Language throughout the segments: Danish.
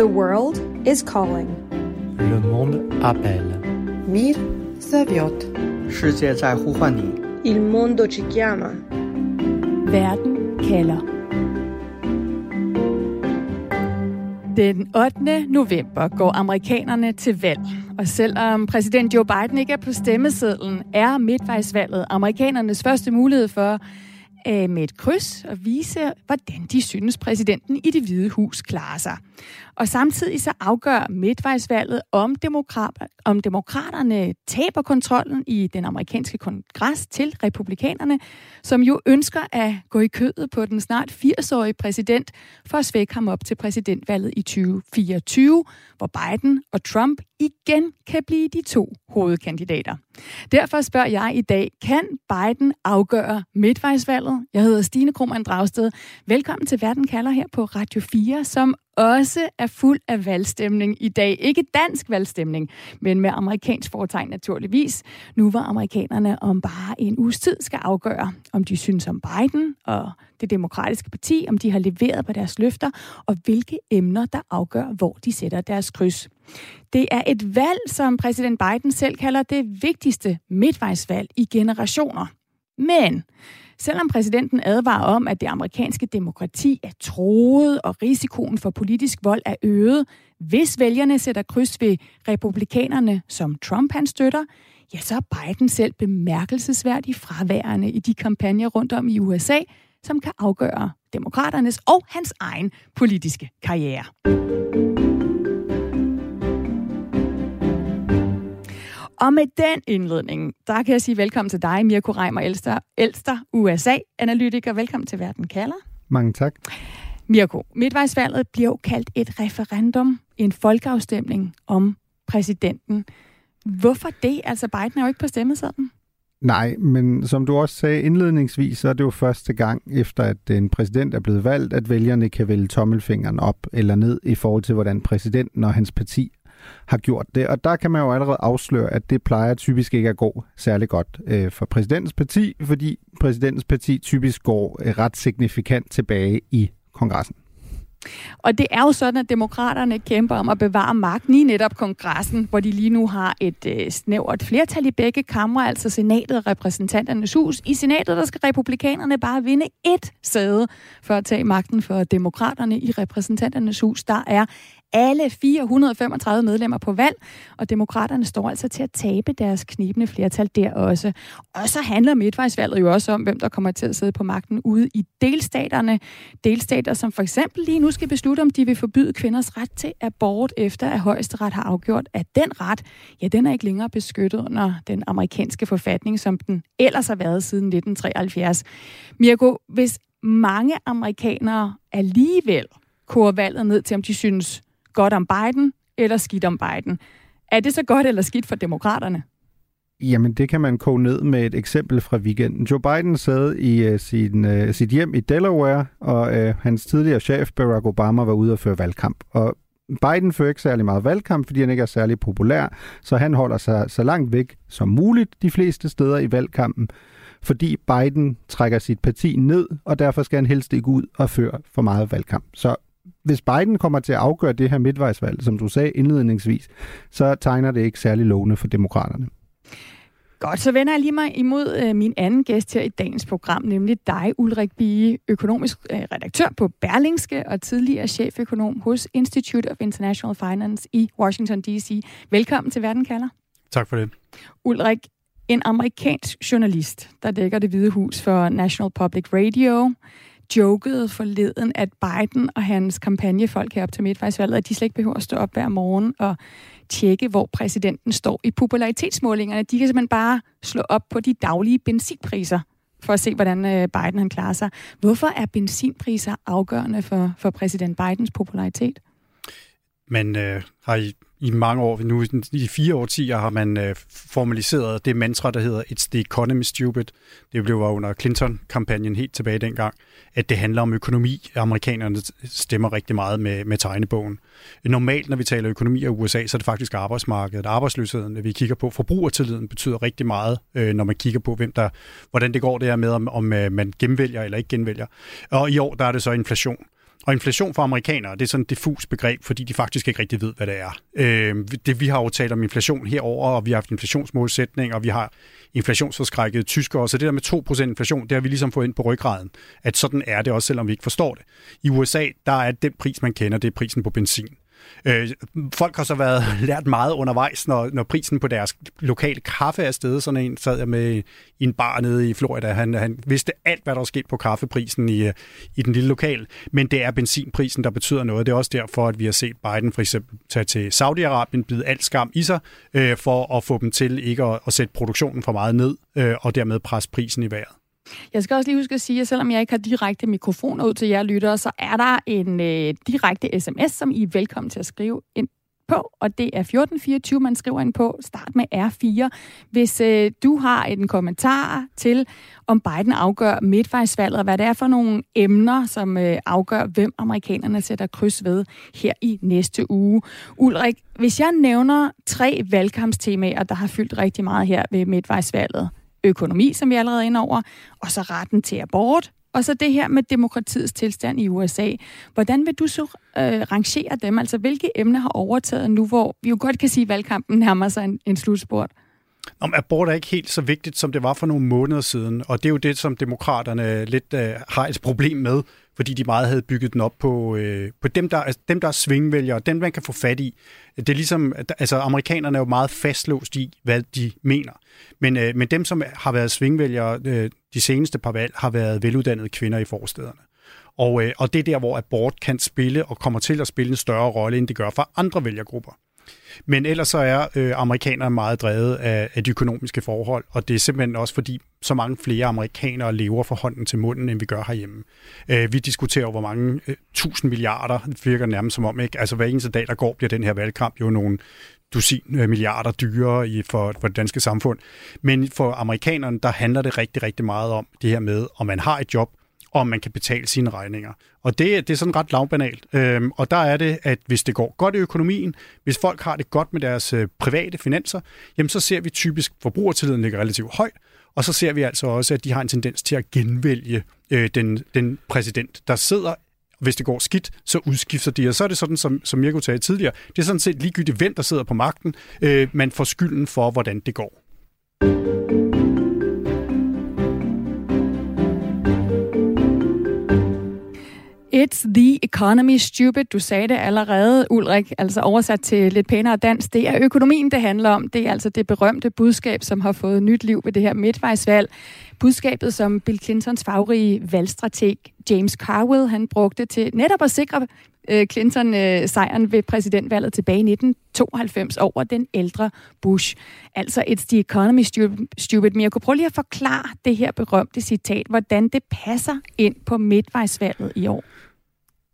The world is calling. Le monde appelle. Mir zăviot. 世界在呼唤你。 Il mondo ci chiama. Verden kalder. Den 8. november går amerikanerne til valg. Og selvom præsident Joe Biden ikke er på stemmesedlen, er midtvejsvalget amerikanernes første mulighed for øh, med et kryds og vise, hvordan de synes præsidenten i det hvide hus klarer sig. Og samtidig så afgør midtvejsvalget, om, demokrat, om demokraterne taber kontrollen i den amerikanske kongres til republikanerne, som jo ønsker at gå i kødet på den snart 80-årige præsident for at svække ham op til præsidentvalget i 2024, hvor Biden og Trump igen kan blive de to hovedkandidater. Derfor spørger jeg i dag, kan Biden afgøre midtvejsvalget? Jeg hedder Stine Krohmann Dragsted. Velkommen til Verden kalder her på Radio 4, som også er fuld af valgstemning i dag. Ikke dansk valgstemning, men med amerikansk foretegn naturligvis. Nu var amerikanerne om bare en uges tid skal afgøre, om de synes om Biden og det demokratiske parti, om de har leveret på deres løfter, og hvilke emner, der afgør, hvor de sætter deres kryds. Det er et valg, som præsident Biden selv kalder det vigtigste midtvejsvalg i generationer. Men Selvom præsidenten advarer om, at det amerikanske demokrati er troet og risikoen for politisk vold er øget, hvis vælgerne sætter kryds ved republikanerne, som Trump han støtter, ja, så er Biden selv bemærkelsesværdigt fraværende i de kampagner rundt om i USA, som kan afgøre demokraternes og hans egen politiske karriere. Og med den indledning, der kan jeg sige velkommen til dig, Mirko Reimer, Elster, Elster USA-analytiker. Velkommen til Verden kalder. Mange tak. Mirko, midtvejsvalget bliver jo kaldt et referendum, en folkeafstemning om præsidenten. Hvorfor det? Altså, Biden er jo ikke på stemmesedlen. Nej, men som du også sagde indledningsvis, så er det jo første gang efter, at en præsident er blevet valgt, at vælgerne kan vælge tommelfingeren op eller ned i forhold til, hvordan præsidenten og hans parti har gjort det. Og der kan man jo allerede afsløre, at det plejer typisk ikke at gå særlig godt øh, for præsidentens parti, fordi præsidentens parti typisk går øh, ret signifikant tilbage i kongressen. Og det er jo sådan, at demokraterne kæmper om at bevare magten i netop kongressen, hvor de lige nu har et øh, snævert flertal i begge kamre, altså senatet og repræsentanternes hus. I senatet, der skal republikanerne bare vinde ét sæde for at tage magten for demokraterne i repræsentanternes hus. Der er alle 435 medlemmer på valg, og demokraterne står altså til at tabe deres knibende flertal der også. Og så handler midtvejsvalget jo også om, hvem der kommer til at sidde på magten ude i delstaterne. Delstater, som for eksempel lige nu skal beslutte, om de vil forbyde kvinders ret til abort, efter at højesteret har afgjort, at den ret, ja, den er ikke længere beskyttet under den amerikanske forfatning, som den ellers har været siden 1973. Mirko, hvis mange amerikanere alligevel koger valget ned til, om de synes, godt om Biden eller skidt om Biden. Er det så godt eller skidt for demokraterne? Jamen, det kan man koge ned med et eksempel fra weekenden. Joe Biden sad i uh, sin, uh, sit hjem i Delaware, og uh, hans tidligere chef, Barack Obama, var ude og føre valgkamp. Og Biden fører ikke særlig meget valgkamp, fordi han ikke er særlig populær, så han holder sig så langt væk som muligt de fleste steder i valgkampen, fordi Biden trækker sit parti ned, og derfor skal han helst ikke ud og føre for meget valgkamp. Så hvis Biden kommer til at afgøre det her midtvejsvalg, som du sagde indledningsvis, så tegner det ikke særlig lovende for demokraterne. Godt, så vender jeg lige mig imod øh, min anden gæst her i dagens program, nemlig dig, Ulrik Bie, økonomisk øh, redaktør på Berlingske og tidligere cheføkonom hos Institute of International Finance i Washington D.C. Velkommen til Verden kalder. Tak for det. Ulrik, en amerikansk journalist, der dækker det hvide hus for National Public Radio, jokede forleden, at Biden og hans kampagnefolk herop til midtvejsvalget, at de slet ikke behøver at stå op hver morgen og tjekke, hvor præsidenten står i popularitetsmålingerne. De kan simpelthen bare slå op på de daglige benzinpriser for at se, hvordan øh, Biden han klarer sig. Hvorfor er benzinpriser afgørende for, for præsident Bidens popularitet? Man øh, har i, i mange år, nu i fire årtier, har man øh, formaliseret det mantra, der hedder It's the economy stupid. Det blev under Clinton-kampagnen helt tilbage dengang, at det handler om økonomi. Amerikanerne stemmer rigtig meget med, med tegnebogen. Normalt, når vi taler økonomi i USA, så er det faktisk arbejdsmarkedet, arbejdsløsheden, vi kigger på. Forbrugertilliden betyder rigtig meget, øh, når man kigger på, hvem der, hvordan det går der med, om, om øh, man genvælger eller ikke genvælger. Og i år, der er det så inflation. Og inflation for amerikanere, det er sådan et diffus begreb, fordi de faktisk ikke rigtig ved, hvad det er. Øh, det, vi har jo talt om inflation herover, og vi har haft inflationsmålsætning, og vi har inflationsforskrækket tyskere. Så det der med 2% inflation, det har vi ligesom fået ind på ryggraden. At sådan er det også, selvom vi ikke forstår det. I USA, der er den pris, man kender, det er prisen på benzin. Øh, folk har så været lært meget undervejs, når, når prisen på deres lokale kaffe er stedet. Sådan en sad jeg med i en bar nede i Florida. Han, han vidste alt, hvad der var sket på kaffeprisen i, øh, i den lille lokal. Men det er benzinprisen, der betyder noget. Det er også derfor, at vi har set Biden for eksempel tage til Saudi-Arabien, bide alt skam i sig, øh, for at få dem til ikke at, at sætte produktionen for meget ned, øh, og dermed presse prisen i vejret. Jeg skal også lige huske at sige, at selvom jeg ikke har direkte mikrofoner ud til jer lyttere, så er der en øh, direkte sms, som I er velkommen til at skrive ind på, og det er 1424, man skriver ind på. Start med R4. Hvis øh, du har en kommentar til, om Biden afgør midtvejsvalget, og hvad det er for nogle emner, som øh, afgør, hvem amerikanerne sætter kryds ved her i næste uge. Ulrik, hvis jeg nævner tre valgkampstemaer, der har fyldt rigtig meget her ved midtvejsvalget, økonomi, som vi allerede er inde over, og så retten til abort, og så det her med demokratiets tilstand i USA. Hvordan vil du så øh, rangere dem? Altså, hvilke emner har overtaget nu, hvor vi jo godt kan sige, at valgkampen nærmer sig en, en slutspurt? Om abort er ikke helt så vigtigt, som det var for nogle måneder siden, og det er jo det, som demokraterne lidt øh, har et problem med, fordi de meget havde bygget den op på, øh, på dem, der, altså dem, der er svingvælgere, dem, man kan få fat i. Det er ligesom, altså amerikanerne er jo meget fastlåst i, hvad de mener. Men, øh, men dem, som har været svingvælgere øh, de seneste par valg, har været veluddannede kvinder i forstederne. Og, øh, og det er der, hvor abort kan spille og kommer til at spille en større rolle, end det gør for andre vælgergrupper. Men ellers så er øh, amerikanere meget drevet af, af de økonomiske forhold, og det er simpelthen også fordi, så mange flere amerikanere lever fra hånden til munden, end vi gør herhjemme. Øh, vi diskuterer hvor mange øh, tusind milliarder, det virker nærmest som om, ikke? Altså hver eneste dag, der går, bliver den her valgkamp jo nogle dusin øh, milliarder dyrere i, for, for det danske samfund. Men for amerikanerne, der handler det rigtig, rigtig meget om det her med, om man har et job, og om man kan betale sine regninger. Og det, det er sådan ret lavbanalt. Øhm, og der er det, at hvis det går godt i økonomien, hvis folk har det godt med deres øh, private finanser, jamen så ser vi typisk, forbrugertilliden ligger relativt højt, og så ser vi altså også, at de har en tendens til at genvælge øh, den, den præsident, der sidder hvis det går skidt, så udskifter de. Og så er det sådan, som, som Mirko sagde tidligere, det er sådan set ligegyldigt, hvem der sidder på magten. Øh, man får skylden for, hvordan det går. It's the economy, stupid. Du sagde det allerede, Ulrik, altså oversat til lidt pænere dansk. Det er økonomien, det handler om. Det er altså det berømte budskab, som har fået nyt liv ved det her midtvejsvalg. Budskabet, som Bill Clintons favrige valgstrateg James Carwell, han brugte til netop at sikre øh, Clinton øh, sejren ved præsidentvalget tilbage i 1992 over den ældre Bush. Altså, it's the economy stupid. Men jeg kunne prøve lige at forklare det her berømte citat, hvordan det passer ind på midtvejsvalget i år.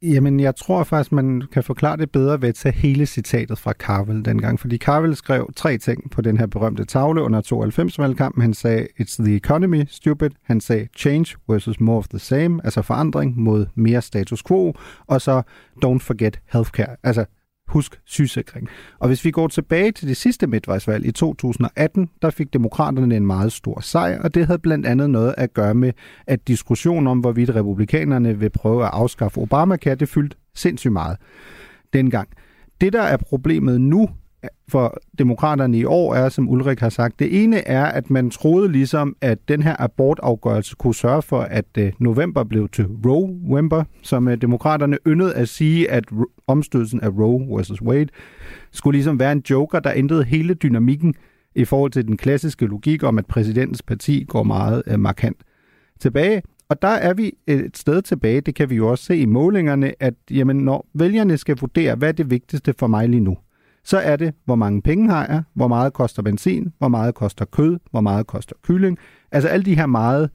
Jamen, jeg tror faktisk, man kan forklare det bedre ved at tage hele citatet fra Carvel dengang. Fordi Carvel skrev tre ting på den her berømte tavle under 92-valgkampen. Han sagde, it's the economy, stupid. Han sagde, change versus more of the same, altså forandring mod mere status quo. Og så, don't forget healthcare, altså Husk sygesikring. Og hvis vi går tilbage til det sidste midtvejsvalg i 2018, der fik demokraterne en meget stor sejr, og det havde blandt andet noget at gøre med, at diskussionen om, hvorvidt republikanerne vil prøve at afskaffe Obamacare, det fyldte sindssygt meget dengang. Det, der er problemet nu, for demokraterne i år er, som Ulrik har sagt, det ene er, at man troede ligesom, at den her abortafgørelse kunne sørge for, at øh, november blev til Roe-wember, som øh, demokraterne yndede at sige, at omstødelsen af Roe versus Wade skulle ligesom være en joker, der ændrede hele dynamikken i forhold til den klassiske logik om, at præsidentens parti går meget øh, markant tilbage. Og der er vi øh, et sted tilbage, det kan vi jo også se i målingerne, at jamen, når vælgerne skal vurdere, hvad er det vigtigste for mig lige nu, så er det, hvor mange penge har jeg, hvor meget koster benzin, hvor meget koster kød, hvor meget koster kylling. Altså alle de her meget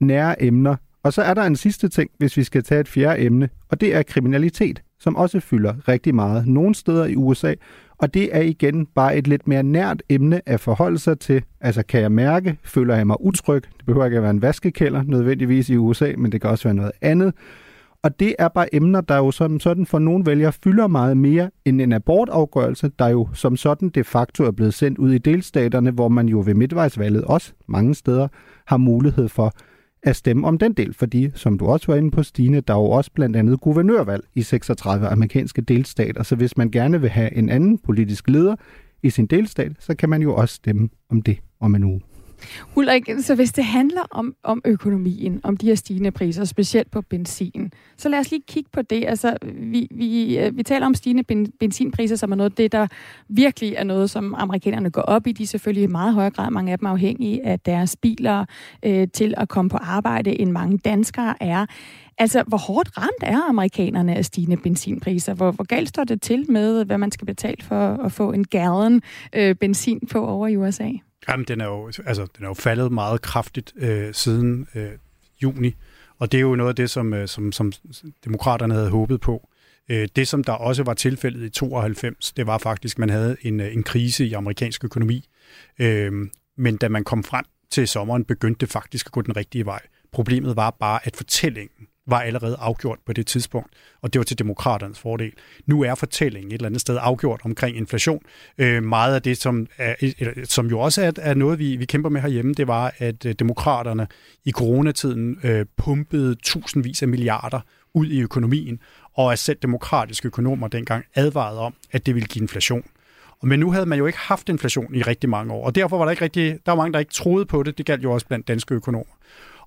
nære emner. Og så er der en sidste ting, hvis vi skal tage et fjerde emne, og det er kriminalitet, som også fylder rigtig meget nogle steder i USA. Og det er igen bare et lidt mere nært emne at forholde sig til. Altså kan jeg mærke, føler jeg mig utryg? Det behøver ikke at være en vaskekælder nødvendigvis i USA, men det kan også være noget andet. Og det er bare emner, der jo som sådan for nogle vælgere fylder meget mere end en abortafgørelse, der jo som sådan de facto er blevet sendt ud i delstaterne, hvor man jo ved midtvejsvalget også mange steder har mulighed for at stemme om den del, fordi, som du også var inde på, Stine, der er jo også blandt andet guvernørvalg i 36 amerikanske delstater, så hvis man gerne vil have en anden politisk leder i sin delstat, så kan man jo også stemme om det om en uge. Ulrik, så hvis det handler om, om økonomien, om de her stigende priser, specielt på benzin, så lad os lige kigge på det. Altså, vi, vi, øh, vi taler om stigende ben, benzinpriser, som er noget af det, der virkelig er noget, som amerikanerne går op i. De er selvfølgelig i meget højere grad, mange af dem afhængige af deres biler øh, til at komme på arbejde, end mange danskere er. Altså, hvor hårdt ramt er amerikanerne af stigende benzinpriser? Hvor, hvor galt står det til med, hvad man skal betale for at få en gallon øh, benzin på over i USA? Jamen, den er jo, altså, den er jo faldet meget kraftigt øh, siden øh, juni, og det er jo noget af det, som, øh, som, som demokraterne havde håbet på. Øh, det, som der også var tilfældet i 92, det var faktisk, at man havde en, øh, en krise i amerikansk økonomi. Øh, men da man kom frem til sommeren, begyndte det faktisk at gå den rigtige vej. Problemet var bare, at fortællingen var allerede afgjort på det tidspunkt, og det var til demokraternes fordel. Nu er fortællingen et eller andet sted afgjort omkring inflation. Øh, meget af det, som, er, som jo også er, er noget, vi, vi kæmper med herhjemme, det var, at øh, demokraterne i coronatiden øh, pumpede tusindvis af milliarder ud i økonomien, og at selv demokratiske økonomer dengang advarede om, at det ville give inflation. Men nu havde man jo ikke haft inflation i rigtig mange år, og derfor var der ikke rigtig, der var mange, der ikke troede på det. Det galt jo også blandt danske økonomer.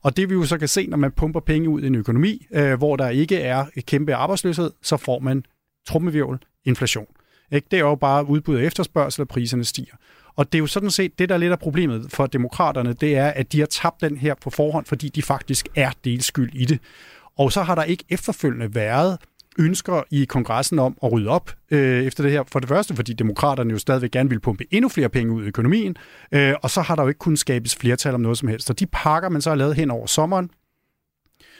Og det vi jo så kan se, når man pumper penge ud i en økonomi, øh, hvor der ikke er et kæmpe arbejdsløshed, så får man trummevirvel, inflation. Ikke? Det er jo bare udbud og efterspørgsel, og priserne stiger. Og det er jo sådan set, det der er lidt af problemet for demokraterne, det er, at de har tabt den her på forhånd, fordi de faktisk er delskyld i det. Og så har der ikke efterfølgende været ønsker i kongressen om at rydde op øh, efter det her. For det første, fordi demokraterne jo stadigvæk gerne vil pumpe endnu flere penge ud i økonomien, øh, og så har der jo ikke kunnet skabes flertal om noget som helst. Og de pakker, man så har lavet hen over sommeren,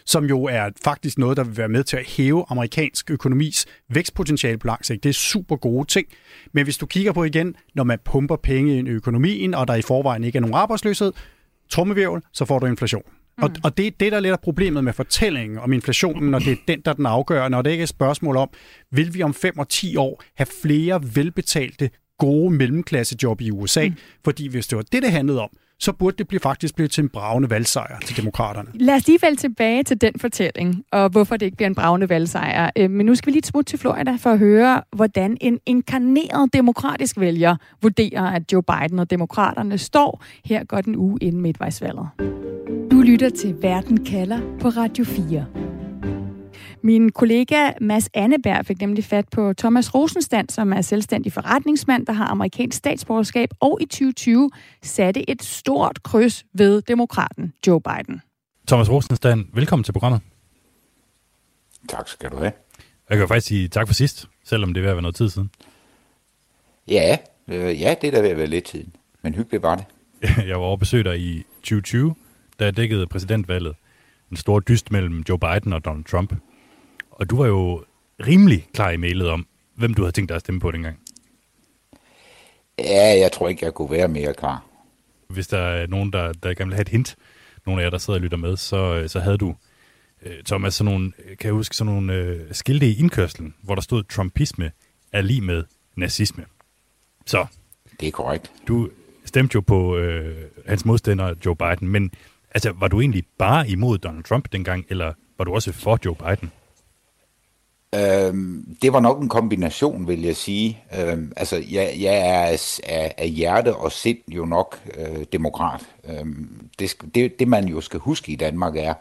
som jo er faktisk noget, der vil være med til at hæve amerikansk økonomis vækstpotentiale på lang sigt. Det er super gode ting. Men hvis du kigger på igen, når man pumper penge ind i økonomien, og der i forvejen ikke er nogen arbejdsløshed, trommevirvel, så får du inflation. Mm. Og, og det er det, der er lidt af problemet med fortællingen om inflationen, og det er den, der er den afgørende, og det er ikke et spørgsmål om, vil vi om 5 og 10 år have flere velbetalte, gode mellemklassejob i USA? Mm. Fordi hvis det var det, det handlede om, så burde det blive, faktisk blive til en bravende valgsejr til demokraterne. Lad os lige falde tilbage til den fortælling, og hvorfor det ikke bliver en bravende valgsejr. Øh, men nu skal vi lige smutte til Florida for at høre, hvordan en inkarneret demokratisk vælger vurderer, at Joe Biden og demokraterne står her godt en uge inden midtvejsvalget. Du lytter til Verden kalder på Radio 4. Min kollega Mads Anneberg fik nemlig fat på Thomas Rosenstand, som er selvstændig forretningsmand, der har amerikansk statsborgerskab, og i 2020 satte et stort kryds ved demokraten Joe Biden. Thomas Rosenstand, velkommen til programmet. Tak skal du have. Jeg kan faktisk sige tak for sidst, selvom det er ved at være noget tid siden. Ja, øh, ja det er da ved at være lidt tid, men hyggeligt var det. Jeg var over besøg dig i 2020, da jeg dækkede præsidentvalget. En stor dyst mellem Joe Biden og Donald Trump. Og du var jo rimelig klar i mailet om, hvem du havde tænkt dig at stemme på dengang. Ja, jeg tror ikke, jeg kunne være mere klar. Hvis der er nogen, der, der gerne vil have et hint, nogle af jer, der sidder og lytter med, så, så havde du, øh, Thomas, sådan nogle, kan jeg huske, sådan nogle øh, skilte i indkørslen, hvor der stod, Trumpisme er lige med nazisme. Så. Det er korrekt. Du stemte jo på øh, hans modstander, Joe Biden, men altså, var du egentlig bare imod Donald Trump dengang, eller var du også for Joe Biden? Øhm, det var nok en kombination, vil jeg sige. Øhm, altså, jeg, jeg er af, af hjerte og sind jo nok øh, demokrat. Øhm, det, det, det, man jo skal huske i Danmark er,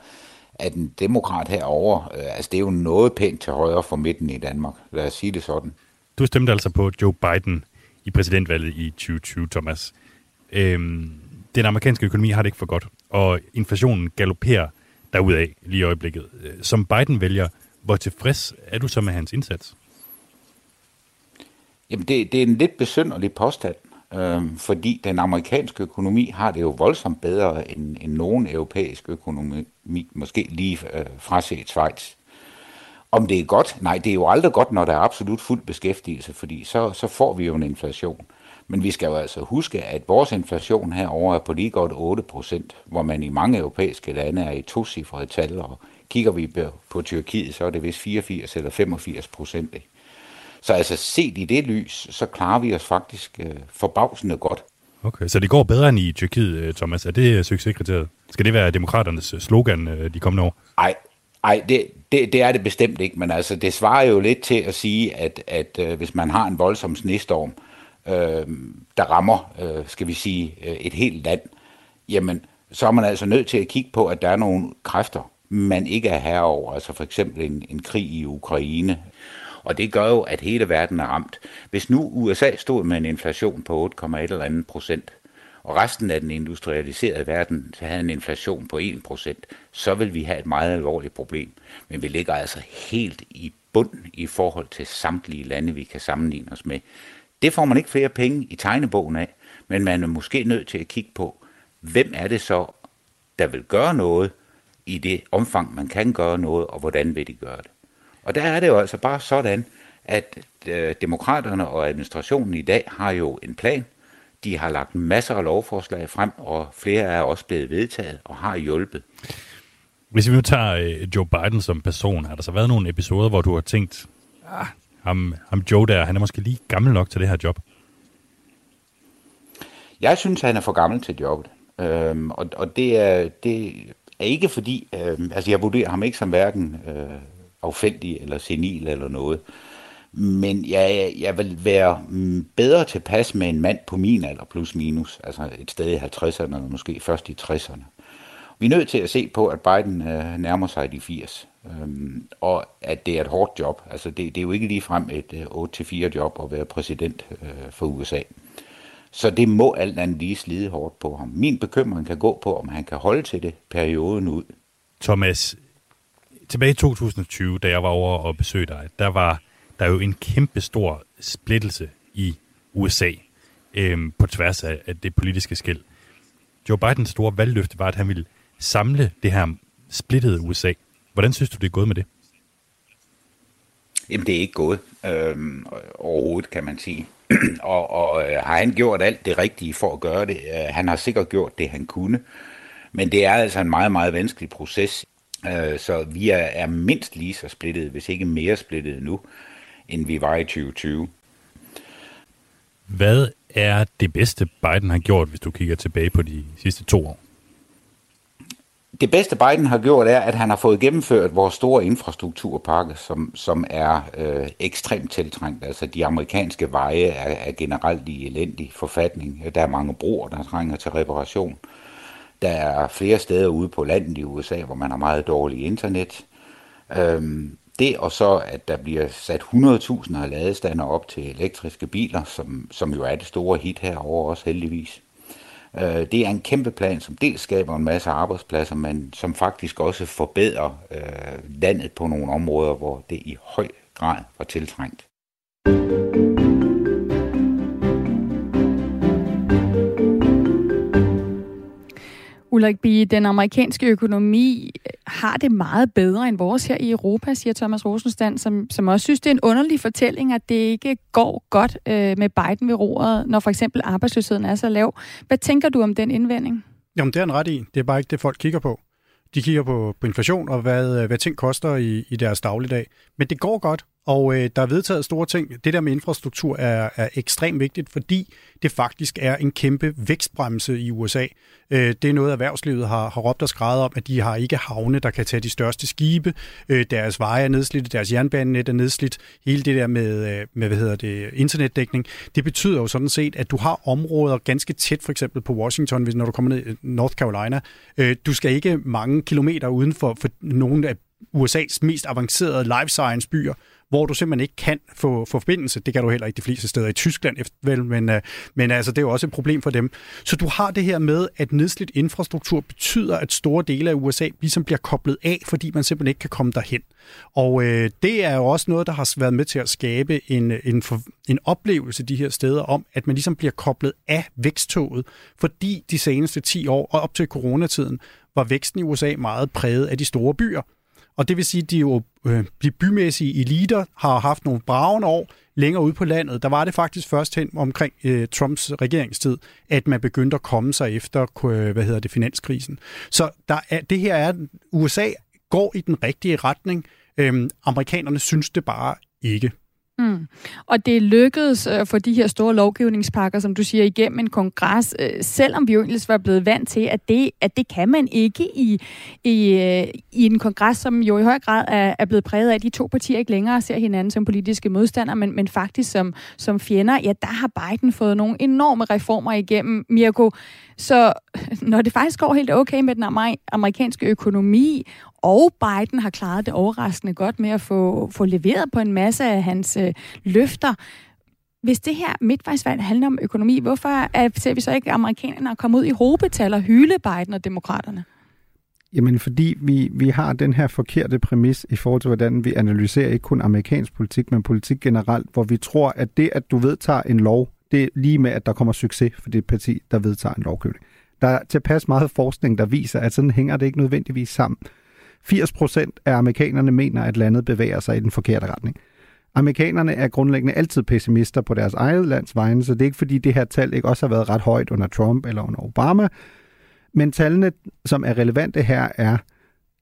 at en demokrat herover, øh, altså det er jo noget pænt til højre for midten i Danmark. Lad os sige det sådan. Du stemte altså på Joe Biden i præsidentvalget i 2020, Thomas. Øhm, den amerikanske økonomi har det ikke for godt, og inflationen galopperer derudad lige i øjeblikket. Øh, som Biden vælger, hvor tilfreds er du så med hans indsats? Jamen, det, det er en lidt besynderlig påstand, øh, fordi den amerikanske økonomi har det jo voldsomt bedre end, end nogen europæisk økonomi, måske lige øh, fraset Schweiz. Om det er godt? Nej, det er jo aldrig godt, når der er absolut fuld beskæftigelse, fordi så, så får vi jo en inflation. Men vi skal jo altså huske, at vores inflation herover er på lige godt 8 procent, hvor man i mange europæiske lande er i to cifrede tal, og Kigger vi på Tyrkiet, så er det vist 84 eller 85 procent. Så altså set i det lys, så klarer vi os faktisk øh, forbavsende godt. Okay, så det går bedre end i Tyrkiet, øh, Thomas. Er det succeskriteriet? Skal det være demokraternes slogan de kommende år? Nej, ej, det, det, det er det bestemt ikke, men altså, det svarer jo lidt til at sige, at, at øh, hvis man har en voldsom snestorm, øh, øh, der rammer, øh, skal vi sige, øh, et helt land, jamen, så er man altså nødt til at kigge på, at der er nogle kræfter, man ikke er herover, altså for eksempel en, en krig i Ukraine. Og det gør jo, at hele verden er ramt. Hvis nu USA stod med en inflation på 8,1 eller andet procent, og resten af den industrialiserede verden havde en inflation på 1%, så vil vi have et meget alvorligt problem. Men vi ligger altså helt i bund i forhold til samtlige lande, vi kan sammenligne os med. Det får man ikke flere penge i tegnebogen af, men man er måske nødt til at kigge på, hvem er det så, der vil gøre noget i det omfang, man kan gøre noget, og hvordan vil de gøre det. Og der er det jo altså bare sådan, at øh, demokraterne og administrationen i dag har jo en plan, de har lagt masser af lovforslag frem, og flere er også blevet vedtaget og har hjulpet. Hvis vi nu tager øh, Joe Biden som person, har der så været nogle episoder, hvor du har tænkt, ah, ham, ham Joe der, han er måske lige gammel nok til det her job? Jeg synes, han er for gammel til jobbet. Øhm, og, og det er, det er ikke fordi, øhm, altså jeg vurderer ham ikke som hverken øh, affældig eller senil eller noget. Men jeg, jeg vil være mm, bedre tilpas med en mand på min alder, plus minus, altså et sted i 50'erne, eller måske først i 60'erne. Vi er nødt til at se på, at Biden øh, nærmer sig de 80, øhm, og at det er et hårdt job. Altså det, det er jo ikke lige frem et øh, 8-4 job at være præsident øh, for USA. Så det må alt andet lige slide hårdt på ham. Min bekymring kan gå på, om han kan holde til det perioden ud. Thomas, tilbage i 2020, da jeg var over og besøgte dig, der var der jo en kæmpe stor splittelse i USA øhm, på tværs af, af det politiske skæld. Joe Bidens store valgløfte var, at han ville samle det her splittede USA. Hvordan synes du, det er gået med det? Jamen, det er ikke gået øhm, overhovedet, kan man sige. og og øh, har han gjort alt det rigtige for at gøre det? Øh, han har sikkert gjort det, han kunne. Men det er altså en meget, meget vanskelig proces. Øh, så vi er, er mindst lige så splittet, hvis ikke mere splittet nu, end vi var i 2020. Hvad er det bedste, Biden har gjort, hvis du kigger tilbage på de sidste to år? Det bedste Biden har gjort er, at han har fået gennemført vores store infrastrukturpakke, som, som er øh, ekstremt tiltrængt. Altså de amerikanske veje er, er generelt i elendig forfatning. Der er mange broer, der trænger til reparation. Der er flere steder ude på landet i USA, hvor man har meget dårlig internet. Øhm, det og så, at der bliver sat 100.000 af ladestander op til elektriske biler, som, som jo er det store hit herover også heldigvis. Øh, det er en kæmpe plan, som dels skaber en masse arbejdspladser, men som faktisk også forbedrer øh, landet på nogle områder, hvor det i høj grad var tiltrængt. Ulrik Bie, den amerikanske økonomi har det meget bedre end vores her i Europa, siger Thomas Rosenstand, som, som også synes, det er en underlig fortælling, at det ikke går godt øh, med Biden ved roret, når for eksempel arbejdsløsheden er så lav. Hvad tænker du om den indvending? Jamen, det er en ret i. Det er bare ikke det, folk kigger på. De kigger på, på inflation og hvad, øh, hvad ting koster i, i deres dagligdag. Men det går godt, og øh, der er vedtaget store ting. Det der med infrastruktur er, er ekstremt vigtigt, fordi det faktisk er en kæmpe vækstbremse i USA. Øh, det er noget, erhvervslivet har, har råbt og skrevet om, at de har ikke havne, der kan tage de største skibe. Øh, deres veje er nedslidt, deres jernbanenet er nedslidt. Hele det der med, øh, med hvad hedder det, internetdækning, det betyder jo sådan set, at du har områder ganske tæt, for eksempel på Washington, hvis når du kommer ned i North Carolina. Øh, du skal ikke mange kilometer uden for, for nogle af USA's mest avancerede life science byer, hvor du simpelthen ikke kan få, få forbindelse. Det kan du heller ikke de fleste steder i Tyskland, vel, men, øh, men altså, det er jo også et problem for dem. Så du har det her med, at nedslidt infrastruktur betyder, at store dele af USA ligesom bliver koblet af, fordi man simpelthen ikke kan komme derhen. Og øh, det er jo også noget, der har været med til at skabe en, en, for, en oplevelse de her steder om, at man ligesom bliver koblet af væksttoget, fordi de seneste 10 år og op til coronatiden var væksten i USA meget præget af de store byer. Og det vil sige, at de jo øh, de bymæssige eliter har haft nogle bravende år længere ude på landet. Der var det faktisk først hen omkring øh, Trumps regeringstid, at man begyndte at komme sig efter, øh, hvad hedder det, finanskrisen. Så der er, det her er, USA går i den rigtige retning. Øhm, amerikanerne synes det bare ikke. Mm. Og det lykkedes øh, at få de her store lovgivningspakker, som du siger, igennem en kongres, øh, selvom vi jo egentlig var blevet vant til, at det, at det kan man ikke i, i, øh, i en kongres, som jo i høj grad er, er blevet præget af, at de to partier ikke længere ser hinanden som politiske modstandere, men, men faktisk som, som fjender. Ja, der har Biden fået nogle enorme reformer igennem, Mirko. Så når det faktisk går helt okay med den amerikanske økonomi, og Biden har klaret det overraskende godt med at få, få leveret på en masse af hans øh, løfter. Hvis det her midtvejsvalg handler om økonomi, hvorfor er, ser vi så ikke amerikanerne komme ud i hobetal og hyle Biden og demokraterne? Jamen, fordi vi, vi har den her forkerte præmis i forhold til, hvordan vi analyserer ikke kun amerikansk politik, men politik generelt, hvor vi tror, at det, at du vedtager en lov, det er lige med, at der kommer succes for det parti, der vedtager en lovgivning. Der er tilpas meget forskning, der viser, at sådan hænger det ikke nødvendigvis sammen. 80 procent af amerikanerne mener, at landet bevæger sig i den forkerte retning. Amerikanerne er grundlæggende altid pessimister på deres eget lands vegne, så det er ikke fordi det her tal ikke også har været ret højt under Trump eller under Obama. Men tallene, som er relevante her, er,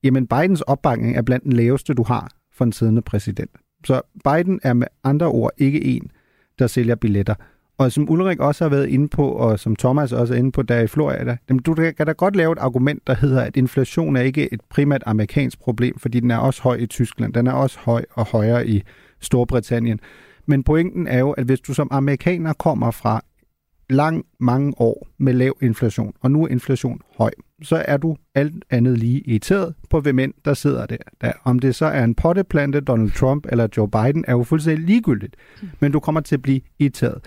jamen Bidens opbakning er blandt den laveste, du har for en siddende præsident. Så Biden er med andre ord ikke en, der sælger billetter. Og som Ulrik også har været inde på, og som Thomas også er inde på der i Florida, du kan da godt lave et argument, der hedder, at inflation er ikke et primært amerikansk problem, fordi den er også høj i Tyskland, den er også høj og højere i Storbritannien. Men pointen er jo, at hvis du som amerikaner kommer fra lang, mange år med lav inflation, og nu er inflation høj, så er du alt andet lige irriteret på, hvem end der sidder der. der. Om det så er en potteplante, Donald Trump eller Joe Biden, er jo fuldstændig ligegyldigt. Men du kommer til at blive irriteret.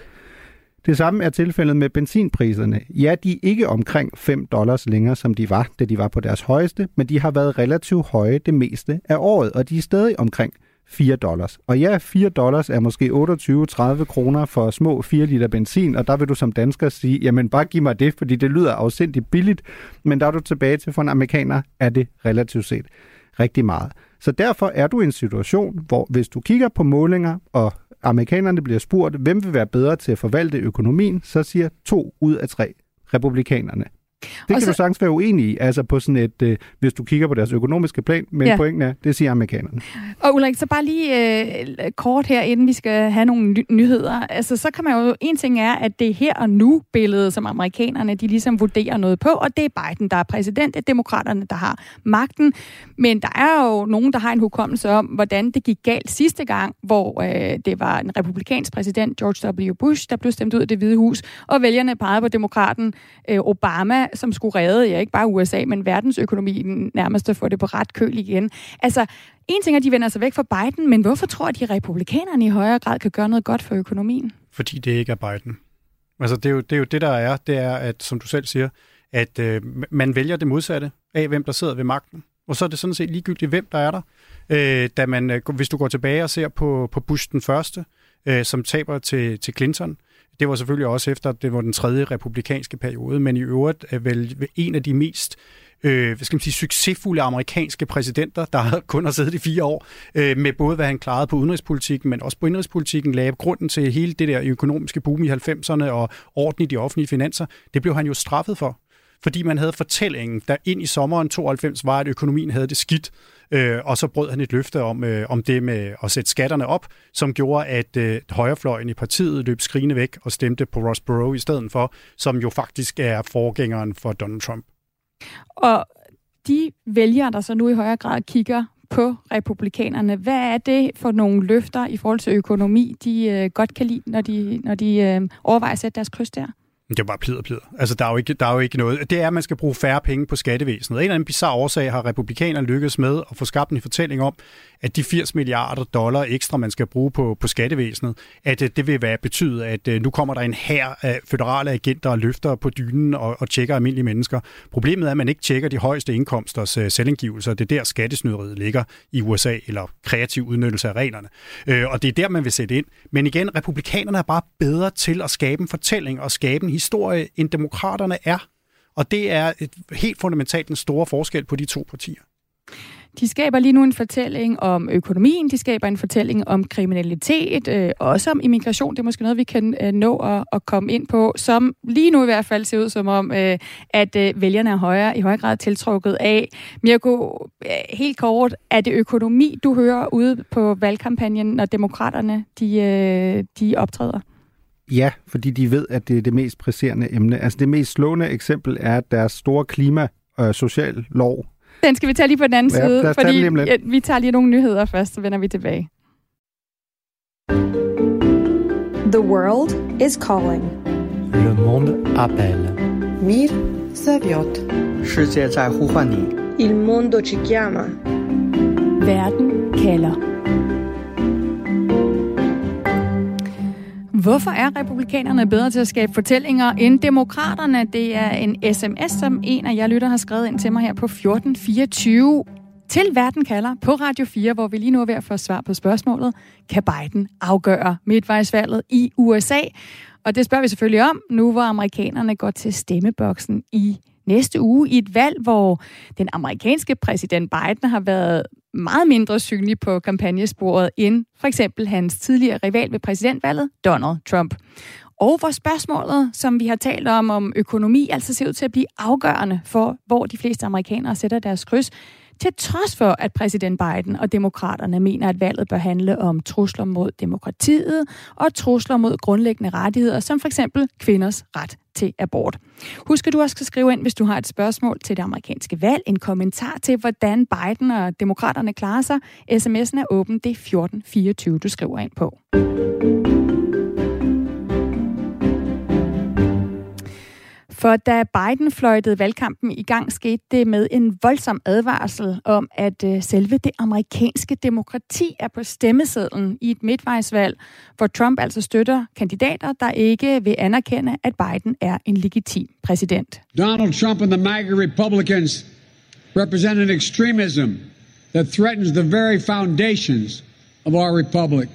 Det samme er tilfældet med benzinpriserne. Ja, de er ikke omkring 5 dollars længere, som de var, da de var på deres højeste, men de har været relativt høje det meste af året, og de er stadig omkring 4 dollars. Og ja, 4 dollars er måske 28-30 kroner for små 4 liter benzin, og der vil du som dansker sige, jamen bare giv mig det, fordi det lyder afsindigt billigt, men der er du tilbage til, for en amerikaner er det relativt set rigtig meget. Så derfor er du i en situation, hvor hvis du kigger på målinger og amerikanerne bliver spurgt, hvem vil være bedre til at forvalte økonomien, så siger to ud af tre republikanerne. Det kan så, du sagtens være uenig i, altså på sådan et, øh, hvis du kigger på deres økonomiske plan, men ja. pointen er, det siger amerikanerne. Og Ulrik, så bare lige øh, kort her, inden vi skal have nogle ny- nyheder. Altså, så kan man jo, en ting er, at det her og nu billede, som amerikanerne, de ligesom vurderer noget på, og det er Biden, der er præsident, det er demokraterne, der har magten. Men der er jo nogen, der har en hukommelse om, hvordan det gik galt sidste gang, hvor øh, det var en republikansk præsident, George W. Bush, der blev stemt ud af det hvide hus, og vælgerne pegede på demokraten øh, Obama, som skulle redde, ja ikke bare USA, men verdensøkonomien nærmest at få det på ret køl igen. Altså, en ting er, at de vender sig væk fra Biden, men hvorfor tror de, at republikanerne i højere grad kan gøre noget godt for økonomien? Fordi det ikke er Biden. Altså, det er jo det, er jo det der er, det er, at som du selv siger, at øh, man vælger det modsatte af, hvem der sidder ved magten. Og så er det sådan set ligegyldigt, hvem der er der. Øh, da man, øh, hvis du går tilbage og ser på, på Bush den første, øh, som taber til, til Clinton, det var selvfølgelig også efter, at det var den tredje republikanske periode, men i øvrigt er vel en af de mest øh, hvad skal man sige, succesfulde amerikanske præsidenter, der kun har siddet i fire år, øh, med både hvad han klarede på udenrigspolitikken, men også på indrigspolitikken, lagde grunden til hele det der økonomiske boom i 90'erne og orden i de offentlige finanser. Det blev han jo straffet for fordi man havde fortællingen, der ind i sommeren 92 var, at økonomien havde det skidt, øh, og så brød han et løfte om, øh, om det med at sætte skatterne op, som gjorde, at øh, højrefløjen i partiet løb skrigende væk og stemte på Ross Perot i stedet for, som jo faktisk er forgængeren for Donald Trump. Og de vælgere, der så nu i højere grad kigger på republikanerne. Hvad er det for nogle løfter i forhold til økonomi, de øh, godt kan lide, når de, når de øh, overvejer at sætte deres kryds der? Det er jo bare plider plider. Altså, der er, jo ikke, der er jo ikke noget. Det er, at man skal bruge færre penge på skattevæsenet. En eller anden bizarre årsag har republikanerne lykkedes med at få skabt en fortælling om, at de 80 milliarder dollar ekstra, man skal bruge på, på skattevæsenet, at øh, det vil være betyde, at øh, nu kommer der en hær af føderale agenter og løfter på dynen og, og tjekker almindelige mennesker. Problemet er, at man ikke tjekker de højeste indkomsters uh. Det er der skattesnyderiet ligger i USA, eller kreativ udnyttelse af reglerne. Uh, og det er der, man vil sætte ind. Men igen, republikanerne er bare bedre til at skabe en fortælling og skabe en historie, end demokraterne er. Og det er et helt fundamentalt en stor forskel på de to partier. De skaber lige nu en fortælling om økonomien, de skaber en fortælling om kriminalitet, øh, også om immigration. Det er måske noget, vi kan øh, nå at, at komme ind på, som lige nu i hvert fald ser ud som om, øh, at øh, vælgerne er højere, i høj grad tiltrukket af. Mirko, øh, helt kort, er det økonomi, du hører ude på valgkampagnen, når demokraterne de, øh, de optræder? Ja, fordi de ved, at det er det mest presserende emne. Altså det mest slående eksempel er deres store klima- og social lov. Den skal vi tage lige på den anden ja, side, fordi ja, vi tager lige nogle nyheder først, så vender vi tilbage. The world is calling. Le monde appelle. Mir Saviot. Il mondo ci chiama. Verden kalder. Hvorfor er republikanerne bedre til at skabe fortællinger end demokraterne? Det er en sms, som en af jer lytter har skrevet ind til mig her på 1424 til Verden kalder på Radio 4, hvor vi lige nu er ved at få svar på spørgsmålet. Kan Biden afgøre midtvejsvalget i USA? Og det spørger vi selvfølgelig om, nu hvor amerikanerne går til stemmeboksen i næste uge i et valg, hvor den amerikanske præsident Biden har været meget mindre synlig på kampagnesporet end for eksempel hans tidligere rival ved præsidentvalget, Donald Trump. Og hvor spørgsmålet, som vi har talt om, om økonomi, altså ser ud til at blive afgørende for, hvor de fleste amerikanere sætter deres kryds, til trods for, at præsident Biden og demokraterne mener, at valget bør handle om trusler mod demokratiet og trusler mod grundlæggende rettigheder, som for eksempel kvinders ret til abort. Husk, at du også skal skrive ind, hvis du har et spørgsmål til det amerikanske valg, en kommentar til, hvordan Biden og demokraterne klarer sig. SMS'en er åben, det er 1424, du skriver ind på. For da Biden fløjtede valgkampen i gang, skete det med en voldsom advarsel om, at øh, selve det amerikanske demokrati er på stemmesedlen i et midtvejsvalg, hvor Trump altså støtter kandidater, der ikke vil anerkende, at Biden er en legitim præsident. Donald Trump and the MAGA Republicans represent an extremism that threatens the very foundations of our republic.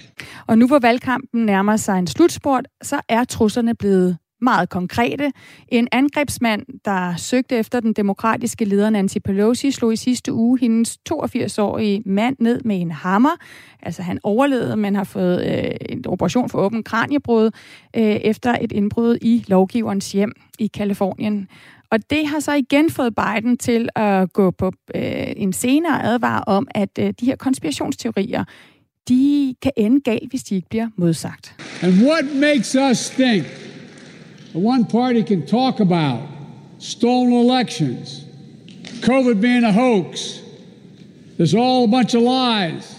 Og nu hvor valgkampen nærmer sig en slutspurt, så er truslerne blevet meget konkrete. En angrebsmand, der søgte efter den demokratiske leder Nancy Pelosi, slog i sidste uge hendes 82-årige mand ned med en hammer. Altså han overlevede, men har fået øh, en operation for åben kraniebrud øh, efter et indbrud i lovgiverens hjem i Kalifornien. Og det har så igen fået Biden til at gå på øh, en senere advar om, at øh, de her konspirationsteorier, de kan ende galt, hvis de ikke bliver modsagt. And what makes us think one party can talk about stolen elections, COVID being a hoax, there's all a bunch of lies,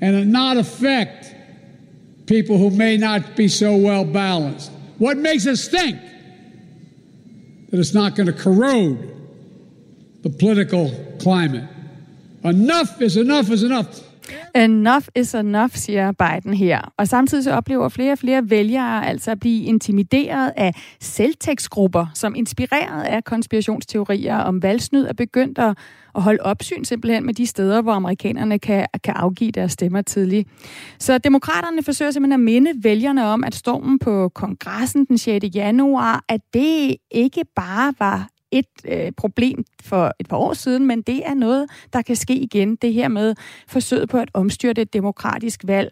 and it not affect people who may not be so well balanced? What makes us think that it's not going to corrode the political climate? Enough is enough is enough. Enough is enough, siger Biden her. Og samtidig så oplever flere og flere vælgere altså at blive intimideret af selvtægtsgrupper, som inspireret af konspirationsteorier om valgsnyd er begyndt at at holde opsyn simpelthen med de steder, hvor amerikanerne kan, kan afgive deres stemmer tidligt. Så demokraterne forsøger simpelthen at minde vælgerne om, at stormen på kongressen den 6. januar, at det ikke bare var et øh, problem for et par år siden, men det er noget, der kan ske igen. Det her med forsøget på at omstyrte et demokratisk valg.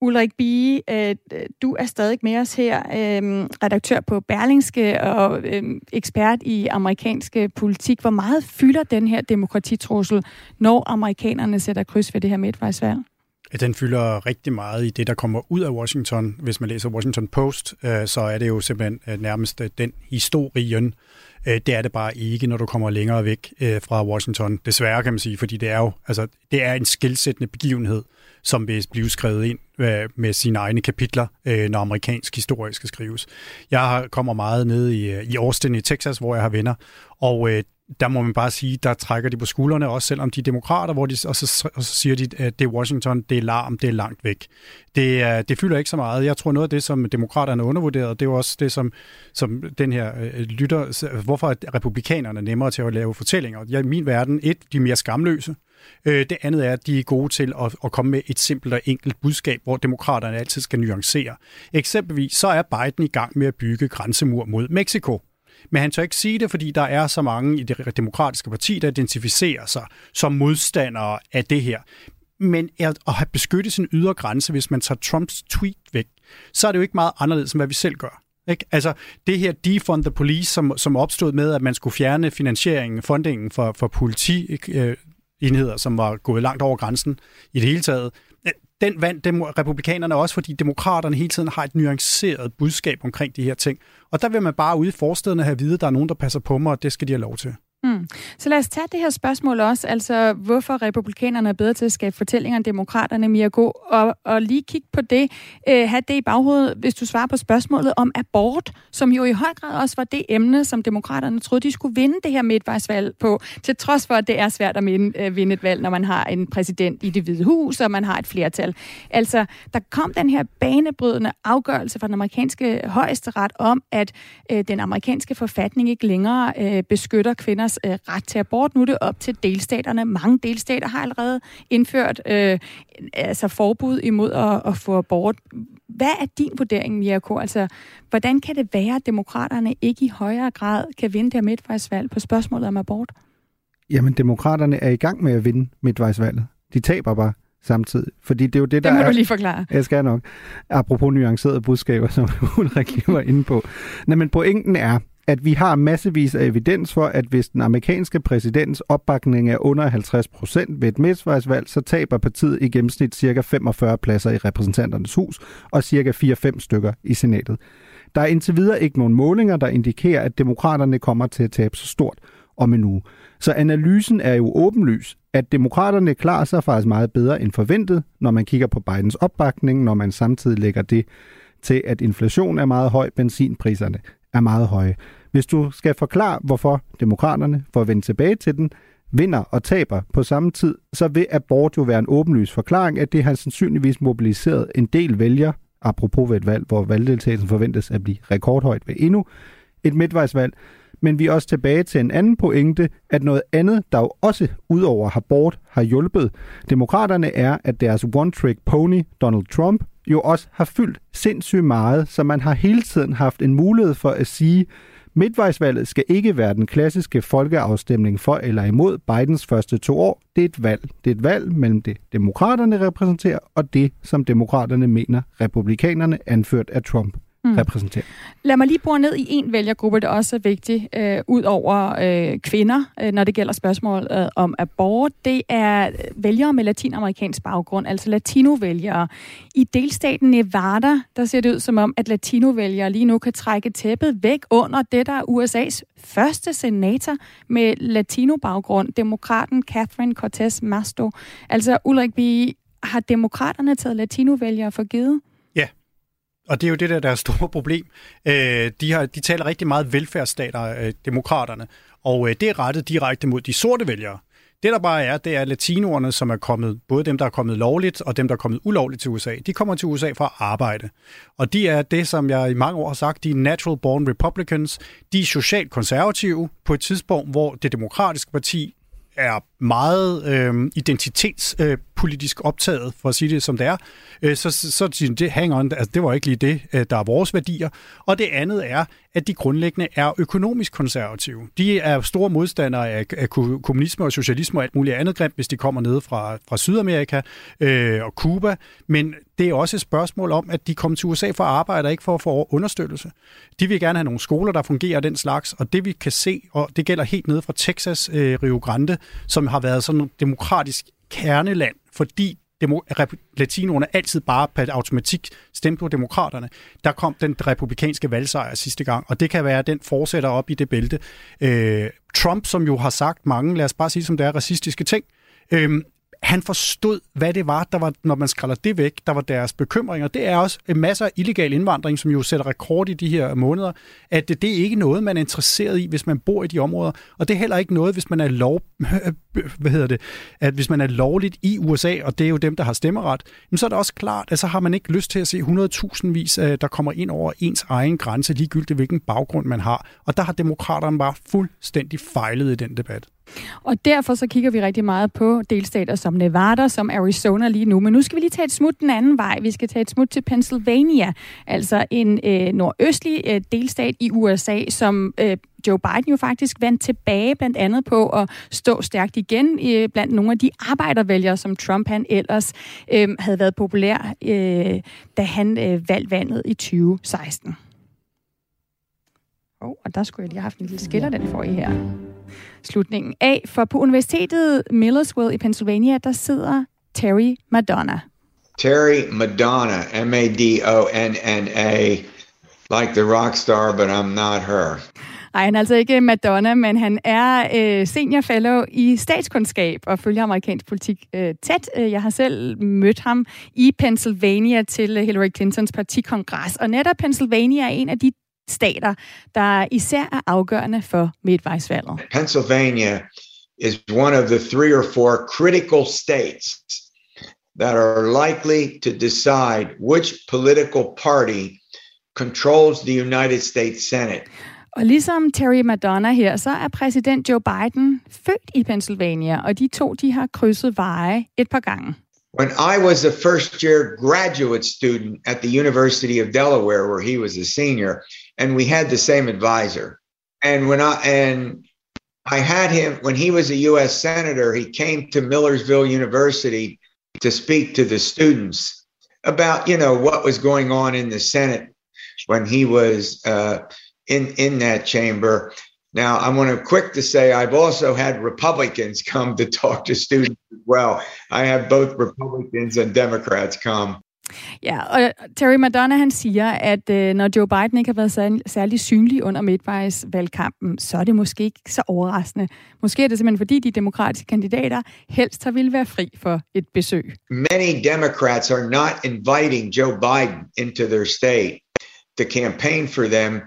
Ulrik Bie, øh, du er stadig med os her, øh, redaktør på Berlingske og øh, ekspert i amerikansk politik. Hvor meget fylder den her demokratitrussel, når amerikanerne sætter kryds ved det her midtvejsvalg? Den fylder rigtig meget i det, der kommer ud af Washington. Hvis man læser Washington Post, øh, så er det jo simpelthen øh, nærmest øh, den historien. Øh, det er det bare ikke, når du kommer længere væk øh, fra Washington. Desværre kan man sige, fordi det er jo altså, det er en skilsættende begivenhed, som vil blive skrevet ind øh, med sine egne kapitler, når amerikansk historie skal skrives. Jeg har, kommer meget ned i, i Austin i Texas, hvor jeg har venner, og der må man bare sige, der trækker de på skuldrene, også selvom de er demokrater, hvor de, og, så, og så siger de, at det er Washington, det er larm, det er langt væk. Det, øh, det fylder ikke så meget. Jeg tror noget af det, som demokraterne undervurderet, det er jo også det, som, som den her øh, lytter, hvorfor er republikanerne nemmere til at lave fortællinger. Ja, I min verden, et, de er mere skamløse. Øh, det andet er, at de er gode til at, at komme med et simpelt og enkelt budskab, hvor demokraterne altid skal nuancere. Eksempelvis så er Biden i gang med at bygge grænsemur mod Mexico. Men han tør ikke sige det, fordi der er så mange i det demokratiske parti, der identificerer sig som modstandere af det her. Men at have beskyttet sin ydre grænse, hvis man tager Trumps tweet væk, så er det jo ikke meget anderledes, end hvad vi selv gør. Ikke? Altså det her defund the police, som, som opstod med, at man skulle fjerne finansieringen, fundingen for, for politi, enheder, som var gået langt over grænsen i det hele taget. Den vandt dem, republikanerne også, fordi demokraterne hele tiden har et nuanceret budskab omkring de her ting. Og der vil man bare ude i forstederne have at vide, at der er nogen, der passer på mig, og det skal de have lov til. Mm. Så lad os tage det her spørgsmål også, altså hvorfor republikanerne er bedre til at skabe fortællinger end demokraterne, Mia Gå, og, og lige kigge på det, øh, have det i baghovedet, hvis du svarer på spørgsmålet om abort, som jo i høj grad også var det emne, som demokraterne troede, de skulle vinde det her midtvejsvalg på, til trods for, at det er svært at vinde, øh, vinde et valg, når man har en præsident i det hvide hus, og man har et flertal. Altså, der kom den her banebrydende afgørelse fra den amerikanske højesteret om, at øh, den amerikanske forfatning ikke længere øh, beskytter kvinder kvinders øh, ret til abort. Nu er det op til delstaterne. Mange delstater har allerede indført øh, altså forbud imod at, at få abort. Hvad er din vurdering, Mirko? Altså, hvordan kan det være, at demokraterne ikke i højere grad kan vinde det midtvejsvalg på spørgsmålet om abort? Jamen, demokraterne er i gang med at vinde midtvejsvalget. De taber bare samtidig. Fordi det er jo det, der det må er... du lige forklare. Jeg skal nok. Apropos nuancerede budskaber, som Ulrik lige var inde på. Nej, men pointen er, at vi har massevis af evidens for, at hvis den amerikanske præsidents opbakning er under 50 procent ved et midtvejsvalg, så taber partiet i gennemsnit ca. 45 pladser i repræsentanternes hus og ca. 4-5 stykker i senatet. Der er indtil videre ikke nogen målinger, der indikerer, at demokraterne kommer til at tabe så stort om en uge. Så analysen er jo åbenlys, at demokraterne klarer sig faktisk meget bedre end forventet, når man kigger på Bidens opbakning, når man samtidig lægger det til, at inflation er meget høj, benzinpriserne er meget høje. Hvis du skal forklare, hvorfor demokraterne, for at vende tilbage til den, vinder og taber på samme tid, så vil abort jo være en åbenlys forklaring, at det har sandsynligvis mobiliseret en del vælger, apropos ved et valg, hvor valgdeltagelsen forventes at blive rekordhøjt ved endnu et midtvejsvalg. Men vi er også tilbage til en anden pointe, at noget andet, der jo også udover abort har hjulpet demokraterne, er, at deres one-trick pony, Donald Trump, jo også har fyldt sindssygt meget, så man har hele tiden haft en mulighed for at sige, Midtvejsvalget skal ikke være den klassiske folkeafstemning for eller imod Bidens første to år. Det er et valg. Det er et valg mellem det, demokraterne repræsenterer, og det, som demokraterne mener, republikanerne anført af Trump mm. repræsenterer. Lad mig lige bore ned i en vælgergruppe, der også er vigtig, øh, ud over øh, kvinder, øh, når det gælder spørgsmål øh, om abort. Det er vælgere med latinamerikansk baggrund, altså latinovælgere. I delstaten Nevada, der ser det ud som om, at latinovælgere lige nu kan trække tæppet væk under det, der er USA's første senator med latino-baggrund, demokraten Catherine Cortez Masto. Altså Ulrik, vi har demokraterne taget latinovælgere for givet? Og det er jo det der, der deres store problem. Øh, de, har, de taler rigtig meget velfærdsstater, øh, demokraterne, og øh, det er rettet direkte mod de sorte vælgere. Det der bare er, det er latinoerne, som er kommet, både dem, der er kommet lovligt, og dem, der er kommet ulovligt til USA. De kommer til USA for at arbejde. Og de er det, som jeg i mange år har sagt, de er natural born Republicans. De er socialt konservative på et tidspunkt, hvor det demokratiske parti er meget øh, identitets... øh, politisk optaget, for at sige det som det er, øh, så, så, så siger det, hang on, altså, det var ikke lige det, øh, der er vores værdier. Og det andet er, at de grundlæggende er økonomisk konservative. De er store modstandere af, af kommunisme og socialisme og alt muligt andet grimt, hvis de kommer ned fra, fra Sydamerika øh, og Cuba. Men det er også et spørgsmål om, at de kommer til USA for at arbejde, og ikke for at få understøttelse. De vil gerne have nogle skoler, der fungerer den slags, og det vi kan se, og det gælder helt ned fra Texas, øh, Rio Grande, som har været sådan demokratisk kerneland, fordi latinoerne altid bare per automatik stemte på demokraterne. Der kom den republikanske valgsejr sidste gang, og det kan være, at den fortsætter op i det bælte. Øh, Trump, som jo har sagt mange, lad os bare sige som det er, racistiske ting, øh, han forstod, hvad det var, der var, når man skræller det væk, der var deres bekymringer. Det er også en masse af illegal indvandring, som jo sætter rekord i de her måneder, at det, det er ikke noget, man er interesseret i, hvis man bor i de områder. Og det er heller ikke noget, hvis man er lov, hvad hedder det, at hvis man er lovligt i USA, og det er jo dem, der har stemmeret, så er det også klart, at så har man ikke lyst til at se 100.000 vis, øh, der kommer ind over ens egen grænse, ligegyldigt hvilken baggrund man har. Og der har demokraterne bare fuldstændig fejlet i den debat. Og derfor så kigger vi rigtig meget på delstater som Nevada, som Arizona lige nu. Men nu skal vi lige tage et smut den anden vej. Vi skal tage et smut til Pennsylvania, altså en øh, nordøstlig øh, delstat i USA, som øh, Joe Biden jo faktisk vandt tilbage blandt andet på at stå stærkt igen øh, blandt nogle af de arbejdervælgere, som Trump han ellers øh, havde været populær, øh, da han øh, valgte vandet i 2016. Oh, og der skulle jeg lige have haft en lille skiller, den får I her. Slutningen af, for på Universitetet Millersville i Pennsylvania, der sidder Terry Madonna. Terry Madonna, M-A-D-O-N-N-A, like the rock star, but I'm not her. Nej, han er altså ikke Madonna, men han er øh, senior fellow i statskundskab og følger amerikansk politik øh, tæt. Øh, jeg har selv mødt ham i Pennsylvania til Hillary Clintons partikongres, og netop Pennsylvania er en af de stater, der især er afgørende for midtvejsvalget. Pennsylvania is one of the three or four critical states that are likely to decide which political party controls the United States Senate. Og ligesom Terry Madonna her, så er præsident Joe Biden født i Pennsylvania, og de to de har krydset veje et par gange. When I was a first year graduate student at the University of Delaware, where he was a senior, and we had the same advisor. And when I and I had him when he was a U.S. senator, he came to Millersville University to speak to the students about you know what was going on in the Senate when he was uh, in in that chamber. Now, I want to quick to say I've also had Republicans come to talk to students as well. I have both Republicans and Democrats come. Ja, og Terry Madonna han siger, at øh, når Joe Biden ikke har været særlig, særlig synlig under midtvejsvalgkampen, så er det måske ikke så overraskende. Måske er det simpelthen fordi de demokratiske kandidater helst har ville være fri for et besøg. Many Democrats are not inviting Joe Biden into their state to campaign for them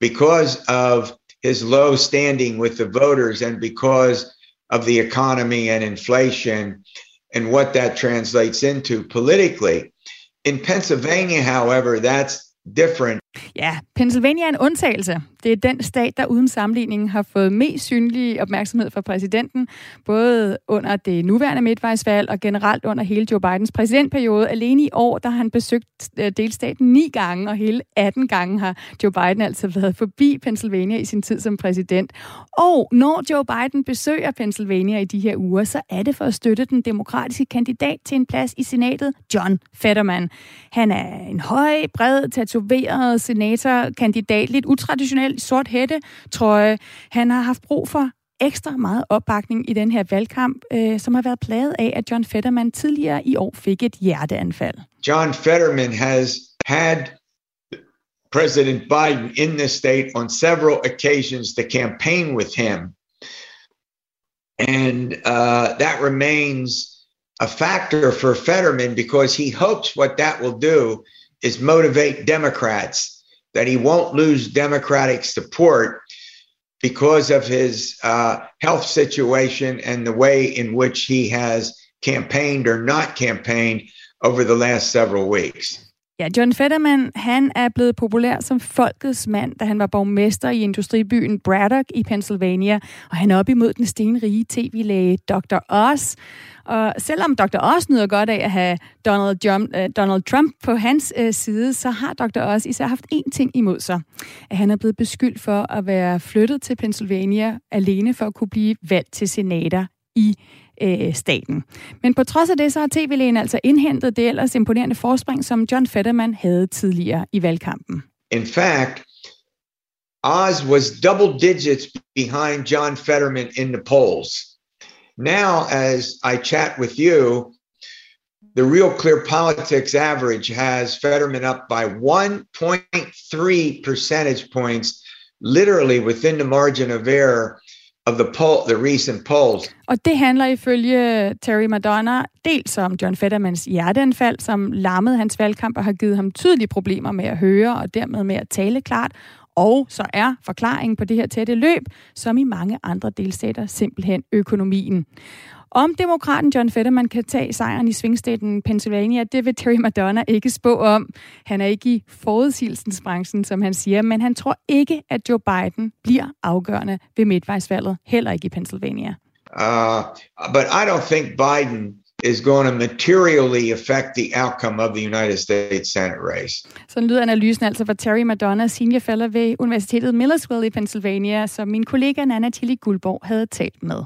because of his low standing with the voters and because of the economy and inflation and what that translates into politically. In Pennsylvania, however, that's different. Ja, Pennsylvania er en undtagelse. Det er den stat, der uden sammenligning har fået mest synlig opmærksomhed fra præsidenten, både under det nuværende midtvejsvalg og generelt under hele Joe Bidens præsidentperiode. Alene i år, der har han besøgt øh, delstaten ni gange, og hele 18 gange har Joe Biden altså været forbi Pennsylvania i sin tid som præsident. Og når Joe Biden besøger Pennsylvania i de her uger, så er det for at støtte den demokratiske kandidat til en plads i senatet, John Fetterman. Han er en høj, bred, tatoveret senatorkandidat, lidt utraditionel sort hætte trøje. Han har haft brug for ekstra meget opbakning i den her valgkamp, øh, som har været plaget af, at John Fetterman tidligere i år fik et hjerteanfald. John Fetterman has had President Biden in the state on several occasions to campaign with him. And uh, that remains a factor for Fetterman because he hopes what that will do is motivate Democrats, that he won't lose Democratic support because of his uh, health situation and the way in which he has campaigned or not campaigned over the last several weeks. Ja, John Fetterman, han er blevet populær som folkets mand, da han var borgmester i industribyen Braddock i Pennsylvania, og han er op imod den stenrige tv-læge Dr. Oz. Og selvom Dr. Oz nyder godt af at have Donald, John, uh, øh, Donald Trump på hans uh, side, så har Dr. Oz især haft én ting imod sig. At han er blevet beskyldt for at være flyttet til Pennsylvania alene for at kunne blive valgt til senater i øh, staten. Men på trods af det, så har tv-lægen altså indhentet det ellers imponerende forspring, som John Fetterman havde tidligere i valgkampen. In fact, Oz was double digits behind John Fetterman in the polls. Now, as I chat with you, the Real Clear Politics average has Fetterman up by 1.3 percentage points, literally within the margin of error of the poll, the recent polls. Og det handler ifølge Terry Madonna dels om John Fettermans hjerteanfald, som lammede hans valgkamp og har givet ham tydelige problemer med at høre og dermed med at tale klart. Og så er forklaringen på det her tætte løb, som i mange andre delstater, simpelthen økonomien. Om demokraten John Fetterman kan tage sejren i svingstaten Pennsylvania, det vil Terry Madonna ikke spå om. Han er ikke i forudsigelsensbranchen, som han siger, men han tror ikke, at Joe Biden bliver afgørende ved midtvejsvalget, heller ikke i Pennsylvania. Uh, but I don't think Biden is going to materially affect the outcome of the United States Senate race. Sådan lyder analysen altså fra Terry Madonna, senior fellow ved Universitetet Millersville i Pennsylvania, som min kollega Nana Tilly Guldborg havde talt med.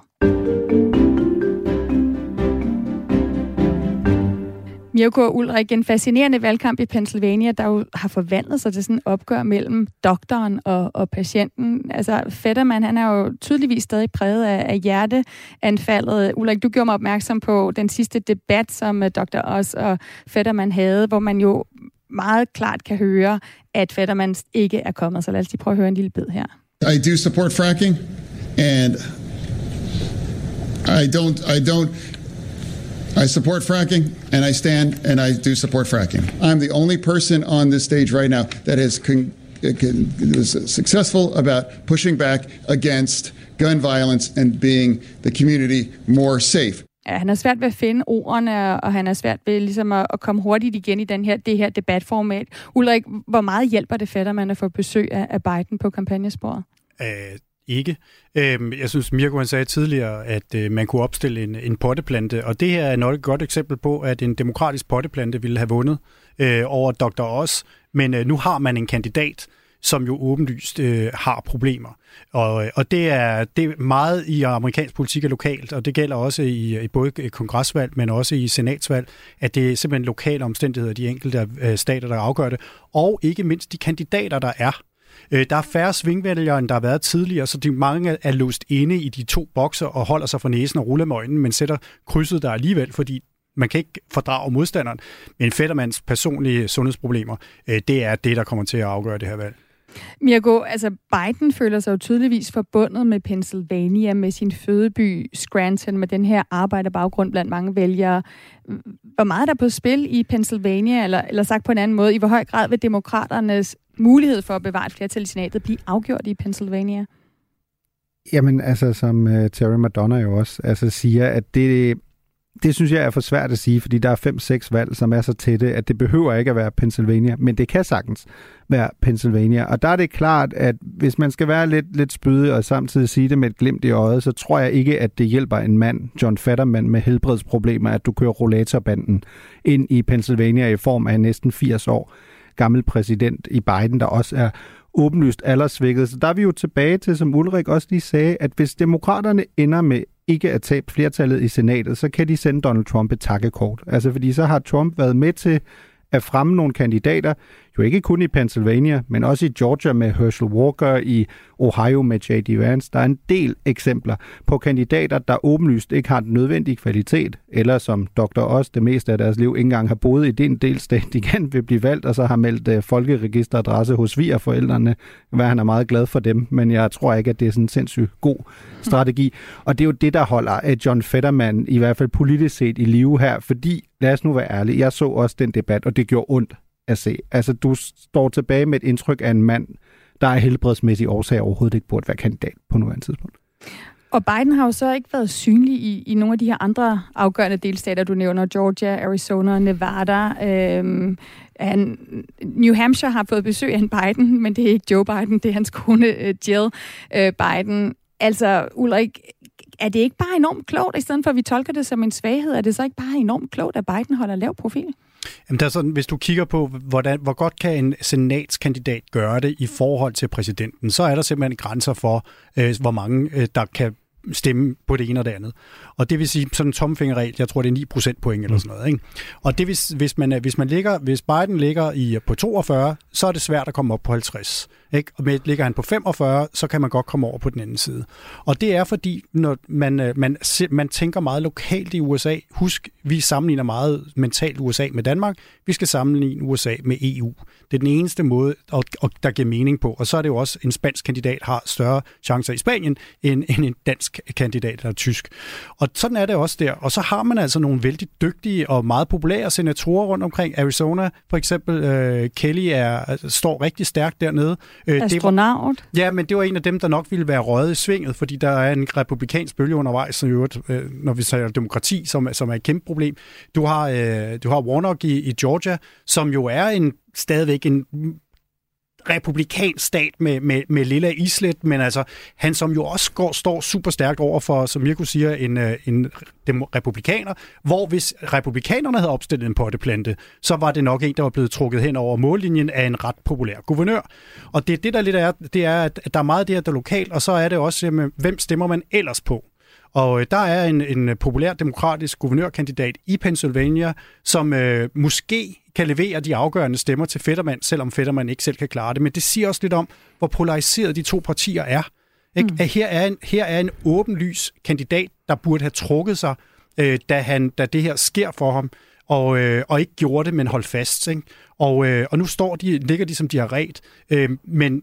Mirko Ulrik, en fascinerende valgkamp i Pennsylvania, der jo har forvandlet sig til sådan en opgør mellem doktoren og, og patienten. Altså, Fetterman, han er jo tydeligvis stadig præget af, af hjerteanfaldet. Ulrik, du gjorde mig opmærksom på den sidste debat, som øh, uh, Dr. Oz og Fetterman havde, hvor man jo meget klart kan høre, at Fetterman ikke er kommet. Så lad os lige prøve at høre en lille bid her. I do support fracking, and I don't, I don't i support fracking, and I stand and I do support fracking. I'm the only person on this stage right now that has con- con- was successful about pushing back against gun violence and being the community more safe. Ja, han er svært ved at finde ordene, og han er svært ved ligesom at, at komme hurtigt igen i den her, det her debatformat. Ulrik, hvor meget hjælper det Fetterman at få besøg af, af Biden på kampagnesporet? Øh, ikke. Øhm, jeg synes, Mirko han sagde tidligere, at øh, man kunne opstille en, en potteplante, og det her er nok et godt eksempel på, at en demokratisk potteplante ville have vundet øh, over Dr. Oz, men øh, nu har man en kandidat, som jo åbenlyst øh, har problemer. Og, øh, og det, er, det er meget i amerikansk politik er lokalt, og det gælder også i, i både øh, kongresvalg, men også i senatsvalg, at det er simpelthen lokale omstændigheder, de enkelte øh, stater, der afgør det, og ikke mindst de kandidater, der er. Øh, der er færre svingvælgere, end der har været tidligere, så de mange er låst inde i de to bokser og holder sig for næsen og ruller med øjnene, men sætter krydset der alligevel, fordi man kan ikke fordrage modstanderen. Men Fettermans personlige sundhedsproblemer, øh, det er det, der kommer til at afgøre det her valg. Mirko, altså Biden føler sig jo tydeligvis forbundet med Pennsylvania, med sin fødeby Scranton, med den her arbejderbaggrund blandt mange vælgere. Hvor meget er der på spil i Pennsylvania, eller, eller sagt på en anden måde, i hvor høj grad vil demokraternes mulighed for at bevare et flertal i senatet blive afgjort i Pennsylvania? Jamen, altså, som uh, Terry Madonna jo også altså, siger, at det, det synes jeg er for svært at sige, fordi der er fem-seks valg, som er så tætte, at det behøver ikke at være Pennsylvania, men det kan sagtens være Pennsylvania. Og der er det klart, at hvis man skal være lidt, lidt spydig og samtidig sige det med et glimt i øjet, så tror jeg ikke, at det hjælper en mand, John Fetterman, med helbredsproblemer, at du kører rollatorbanden ind i Pennsylvania i form af næsten 80 år gammel præsident i Biden, der også er åbenlyst aldersvækket. Så der er vi jo tilbage til, som Ulrik også lige sagde, at hvis demokraterne ender med ikke at tabe flertallet i senatet, så kan de sende Donald Trump et takkekort. Altså fordi så har Trump været med til at fremme nogle kandidater, jo ikke kun i Pennsylvania, men også i Georgia med Herschel Walker, i Ohio med J.D. Vance. Der er en del eksempler på kandidater, der åbenlyst ikke har den nødvendige kvalitet, eller som Dr. Oz det meste af deres liv ikke engang har boet i den delstat, de kan vil blive valgt, og så har meldt uh, folkeregisteradresse hos svigerforældrene, hvad han er meget glad for dem, men jeg tror ikke, at det er sådan en sindssygt god strategi. Og det er jo det, der holder uh, John Fetterman i hvert fald politisk set i live her, fordi, lad os nu være ærlige, jeg så også den debat, og det gjorde ondt at se. Altså, du står tilbage med et indtryk af en mand, der er helbredsmæssig årsag overhovedet ikke burde være kandidat på nuværende tidspunkt. Og Biden har jo så ikke været synlig i, i nogle af de her andre afgørende delstater, du nævner, Georgia, Arizona, Nevada. Øhm, han, New Hampshire har fået besøg af en Biden, men det er ikke Joe Biden, det er hans kone øh, Jill øh, Biden. Altså, Ulrik, er det ikke bare enormt klogt, i stedet for at vi tolker det som en svaghed, er det så ikke bare enormt klogt, at Biden holder lav profil? Jamen, der er sådan, hvis du kigger på, hvordan, hvor godt kan en senatskandidat gøre det i forhold til præsidenten, så er der simpelthen grænser for, øh, hvor mange øh, der kan stemme på det ene og det andet. Og det vil sige sådan en tomfingerregel, jeg tror det er 9 procent point eller mm. sådan noget. Ikke? Og det hvis, hvis, man, hvis, man ligger, hvis Biden ligger i, på 42, så er det svært at komme op på 50. Ikke? Og med, ligger han på 45, så kan man godt komme over på den anden side. Og det er fordi, når man, øh, man, man tænker meget lokalt i USA. Husk, vi sammenligner meget mentalt USA med Danmark. Vi skal sammenligne USA med EU. Det er den eneste måde, der giver mening på. Og så er det jo også, en spansk kandidat har større chancer i Spanien, end, end en dansk kandidat eller tysk. Og sådan er det også der. Og så har man altså nogle vældig dygtige og meget populære senatorer rundt omkring. Arizona for eksempel, øh, Kelly er, altså, står rigtig stærkt dernede. Øh, Astronaut? Det var, ja, men det var en af dem, der nok ville være røget i svinget, fordi der er en republikansk bølge undervejs, som øvrigt, øh, når vi taler demokrati, som, som er et kæmpe problem. Du har, øh, du har Warnock i, i Georgia, som jo er en stadigvæk en republikansk stat med, med, med lilla islet, men altså han som jo også går, står super stærkt over for, som Mirko siger, en, øh, en dem, republikaner, hvor hvis republikanerne havde opstillet en potteplante, så var det nok en, der var blevet trukket hen over mållinjen af en ret populær guvernør. Og det er det, der lidt er, det er, at der er meget af det her, der er lokalt, og så er det også, jamen, hvem stemmer man ellers på? Og øh, der er en, en populær demokratisk guvernørkandidat i Pennsylvania, som øh, måske kan levere de afgørende stemmer til Fetterman, selvom Fetterman ikke selv kan klare det. Men det siger også lidt om, hvor polariseret de to partier er. Ikke? Mm. At her, er en, her er en åbenlys kandidat, der burde have trukket sig, øh, da, han, da det her sker for ham, og, øh, og ikke gjorde det, men holdt fast. Ikke? Og, øh, og nu står de, ligger de, som de har ret. Øh, men,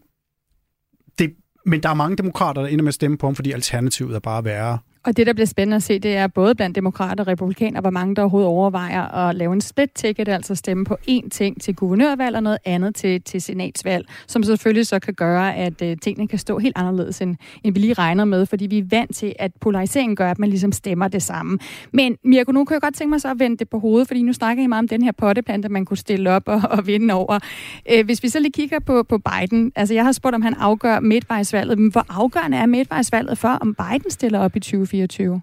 det, men der er mange demokrater, der ender med at stemme på ham, fordi alternativet er bare værre. Og det, der bliver spændende at se, det er både blandt demokrater og republikanere, hvor mange der overhovedet overvejer at lave en split ticket, altså stemme på én ting til guvernørvalg og noget andet til, til senatsvalg, som selvfølgelig så kan gøre, at øh, tingene kan stå helt anderledes, end, end vi lige regner med, fordi vi er vant til, at polariseringen gør, at man ligesom stemmer det samme. Men Mirko, nu kan jeg godt tænke mig så at vende det på hovedet, fordi nu snakker I meget om den her potteplante, man kunne stille op og, og vinde over. Øh, hvis vi så lige kigger på, på Biden, altså jeg har spurgt, om han afgør midtvejsvalget, men hvor afgørende er midtvejsvalget for, om Biden stiller op i 20 2024?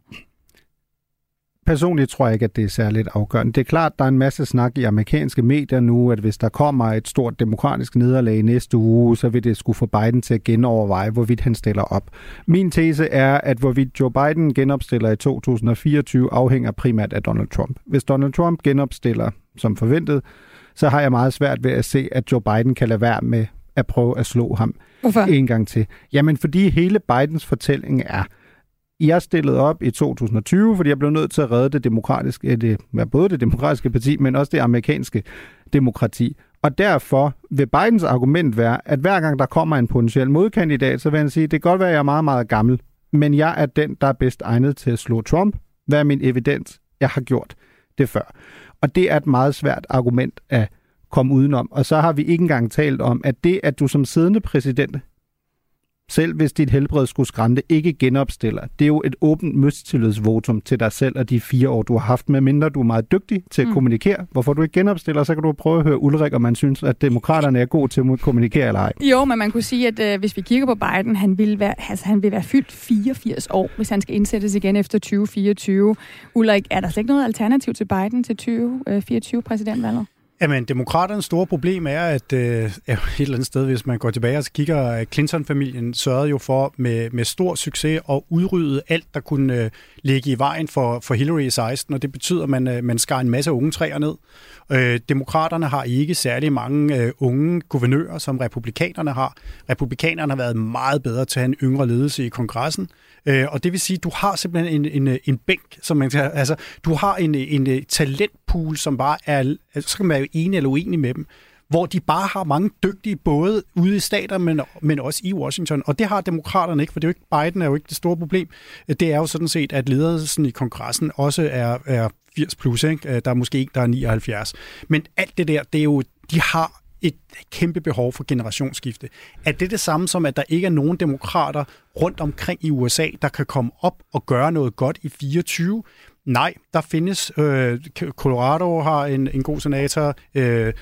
Personligt tror jeg ikke, at det er særligt afgørende. Det er klart, der er en masse snak i amerikanske medier nu, at hvis der kommer et stort demokratisk nederlag næste uge, så vil det skulle få Biden til at genoverveje, hvorvidt han stiller op. Min tese er, at hvorvidt Joe Biden genopstiller i 2024, afhænger primært af Donald Trump. Hvis Donald Trump genopstiller som forventet, så har jeg meget svært ved at se, at Joe Biden kan lade være med at prøve at slå ham Hvorfor? en gang til. Jamen, fordi hele Bidens fortælling er, jeg stillede op i 2020, fordi jeg blev nødt til at redde det demokratiske, øh, det, både det demokratiske parti, men også det amerikanske demokrati. Og derfor vil Bidens argument være, at hver gang der kommer en potentiel modkandidat, så vil han sige, det kan godt være, at jeg er meget, meget gammel, men jeg er den, der er bedst egnet til at slå Trump. Hvad er min evidens? Jeg har gjort det før. Og det er et meget svært argument at komme udenom. Og så har vi ikke engang talt om, at det, at du som siddende præsident selv hvis dit helbred skulle skrænte, ikke genopstiller. Det er jo et åbent mistillidsvotum til dig selv og de fire år, du har haft, med mindre du er meget dygtig til at mm. kommunikere. Hvorfor du ikke genopstiller, så kan du prøve at høre Ulrik, om man synes, at demokraterne er gode til at kommunikere eller ej. Jo, men man kunne sige, at øh, hvis vi kigger på Biden, han vil, være, altså, han vil være fyldt 84 år, hvis han skal indsættes igen efter 2024. Ulrik, er der slet ikke noget alternativ til Biden til 2024 øh, præsidentvalget? Jamen, demokraternes store problem er, at øh, et eller andet sted, hvis man går tilbage og kigger, Clinton-familien sørgede jo for med, med stor succes at udrydde alt, der kunne øh, ligge i vejen for, for Hillary i 16, og det betyder, at man, øh, man skar en masse unge træer ned. Øh, demokraterne har ikke særlig mange øh, unge guvernører, som republikanerne har. Republikanerne har været meget bedre til at have en yngre ledelse i kongressen. Øh, og det vil sige, at du har simpelthen en, en, en bænk, som man kan, altså, du har en, en øh, talentpool, som bare er, altså, så kan man være enig eller uenig med dem, hvor de bare har mange dygtige, både ude i stater, men, men også i Washington. Og det har demokraterne ikke, for det er jo ikke, Biden er jo ikke det store problem. Øh, det er jo sådan set, at ledelsen i kongressen også er, er 80 plus, ikke? Øh, der er måske ikke, der er 79. Men alt det der, det er jo, de har et kæmpe behov for generationsskifte. Er det det samme som, at der ikke er nogen demokrater rundt omkring i USA, der kan komme op og gøre noget godt i 24? Nej, der findes. Øh, Colorado har en, en god senator. Øh,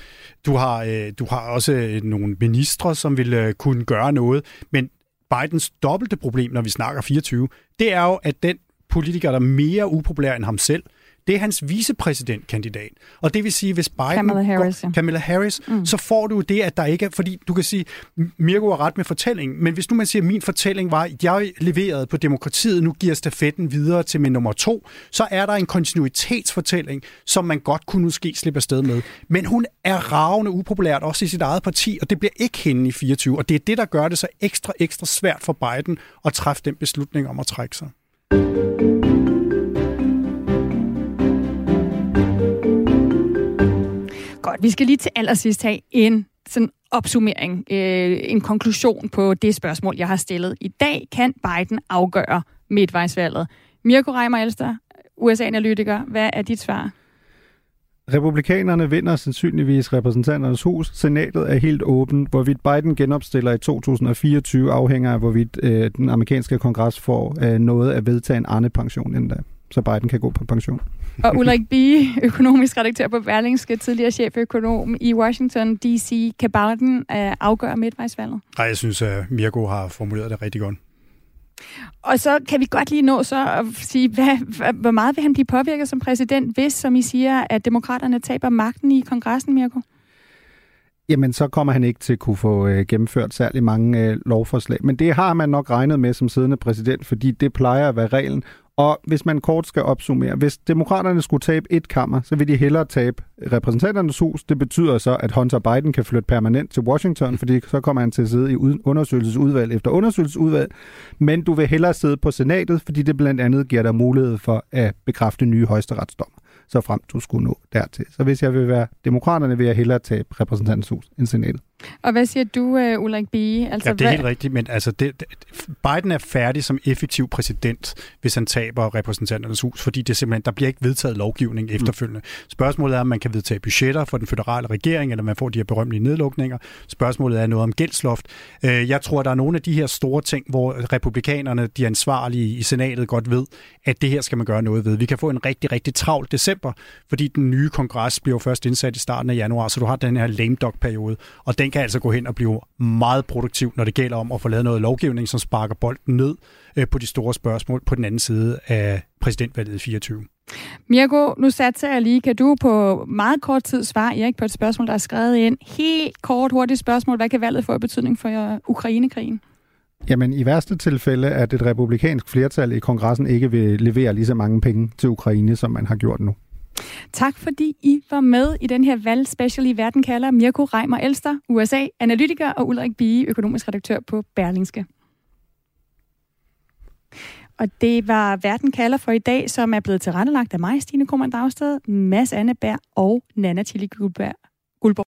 du, har, øh, du har også øh, nogle ministre, som vil øh, kunne gøre noget. Men Bidens dobbelte problem, når vi snakker 24, det er jo, at den politiker, der er mere upopulær end ham selv, det er hans vicepræsidentkandidat. Og det vil sige, hvis Biden... Kamala Harris. Går, Kamala Harris, mm. så får du det, at der ikke er... Fordi du kan sige, Mirko har ret med fortællingen, men hvis nu man siger, at min fortælling var, at jeg leverede på demokratiet, nu giver stafetten videre til min nummer to, så er der en kontinuitetsfortælling, som man godt kunne måske slippe afsted med. Men hun er ravende upopulært også i sit eget parti, og det bliver ikke hende i 24. Og det er det, der gør det så ekstra, ekstra svært for Biden at træffe den beslutning om at trække sig. Godt, vi skal lige til allersidst have en sådan opsummering, øh, en konklusion på det spørgsmål, jeg har stillet. I dag kan Biden afgøre midtvejsvalget. Mirko Reimer Elster, USA-analytiker, hvad er dit svar? Republikanerne vinder sandsynligvis repræsentanternes hus. Senatet er helt åben. Hvorvidt Biden genopstiller i 2024 afhænger af, hvorvidt øh, den amerikanske kongres får øh, noget at vedtage en Arne-pension endda, så Biden kan gå på pension. Og Ulrik Bie, økonomisk redaktør på Berlingske, tidligere cheføkonom i Washington D.C. Kan Biden øh, afgøre midtvejsvalget? Nej, jeg synes, at Mirko har formuleret det rigtig godt. Og så kan vi godt lige nå så at sige, hvad, hvor meget vil han blive påvirket som præsident, hvis, som I siger, at demokraterne taber magten i kongressen, Mirko? Jamen, så kommer han ikke til at kunne få øh, gennemført særlig mange øh, lovforslag. Men det har man nok regnet med som siddende præsident, fordi det plejer at være reglen. Og hvis man kort skal opsummere, hvis demokraterne skulle tabe et kammer, så vil de hellere tabe repræsentanternes hus. Det betyder så, at Hunter Biden kan flytte permanent til Washington, fordi så kommer han til at sidde i undersøgelsesudvalg efter undersøgelsesudvalg. Men du vil hellere sidde på senatet, fordi det blandt andet giver dig mulighed for at bekræfte nye højesteretsdommer så frem du skulle nå dertil. Så hvis jeg vil være demokraterne, vil jeg hellere tabe repræsentanternes hus end senatet. Og hvad siger du, uh, Ulrik Bie? Altså, ja, det er hvad... helt rigtigt, men altså, det, det, Biden er færdig som effektiv præsident, hvis han taber repræsentanternes hus, fordi det simpelthen, der bliver ikke vedtaget lovgivning mm. efterfølgende. Spørgsmålet er, om man kan vedtage budgetter for den føderale regering, eller man får de her berømmelige nedlukninger. Spørgsmålet er noget om gældsloft. Øh, jeg tror, der er nogle af de her store ting, hvor republikanerne, de ansvarlige i senatet, godt ved, at det her skal man gøre noget ved. Vi kan få en rigtig, rigtig travl december, fordi den nye kongres bliver først indsat i starten af januar, så du har den her lame duck-periode, og den kan altså gå hen og blive meget produktiv, når det gælder om at få lavet noget lovgivning, som sparker bolden ned øh, på de store spørgsmål på den anden side af præsidentvalget i 24. Mirko, nu satser jeg lige. Kan du på meget kort tid svare Erik på et spørgsmål, der er skrevet ind? Helt kort, hurtigt spørgsmål. Hvad kan valget få betydning for Ukrainekrigen? Jamen, i værste tilfælde, at et republikansk flertal i kongressen ikke vil levere lige så mange penge til Ukraine, som man har gjort nu. Tak fordi I var med i den her valgspecial i Verden kalder Mirko Reimer Elster, USA, analytiker og Ulrik Bie, økonomisk redaktør på Berlingske. Og det var Verden kalder for i dag, som er blevet tilrettelagt af mig, Stine Krummernd Dragsted, Mads Anneberg og Nana Tilly Guldberg.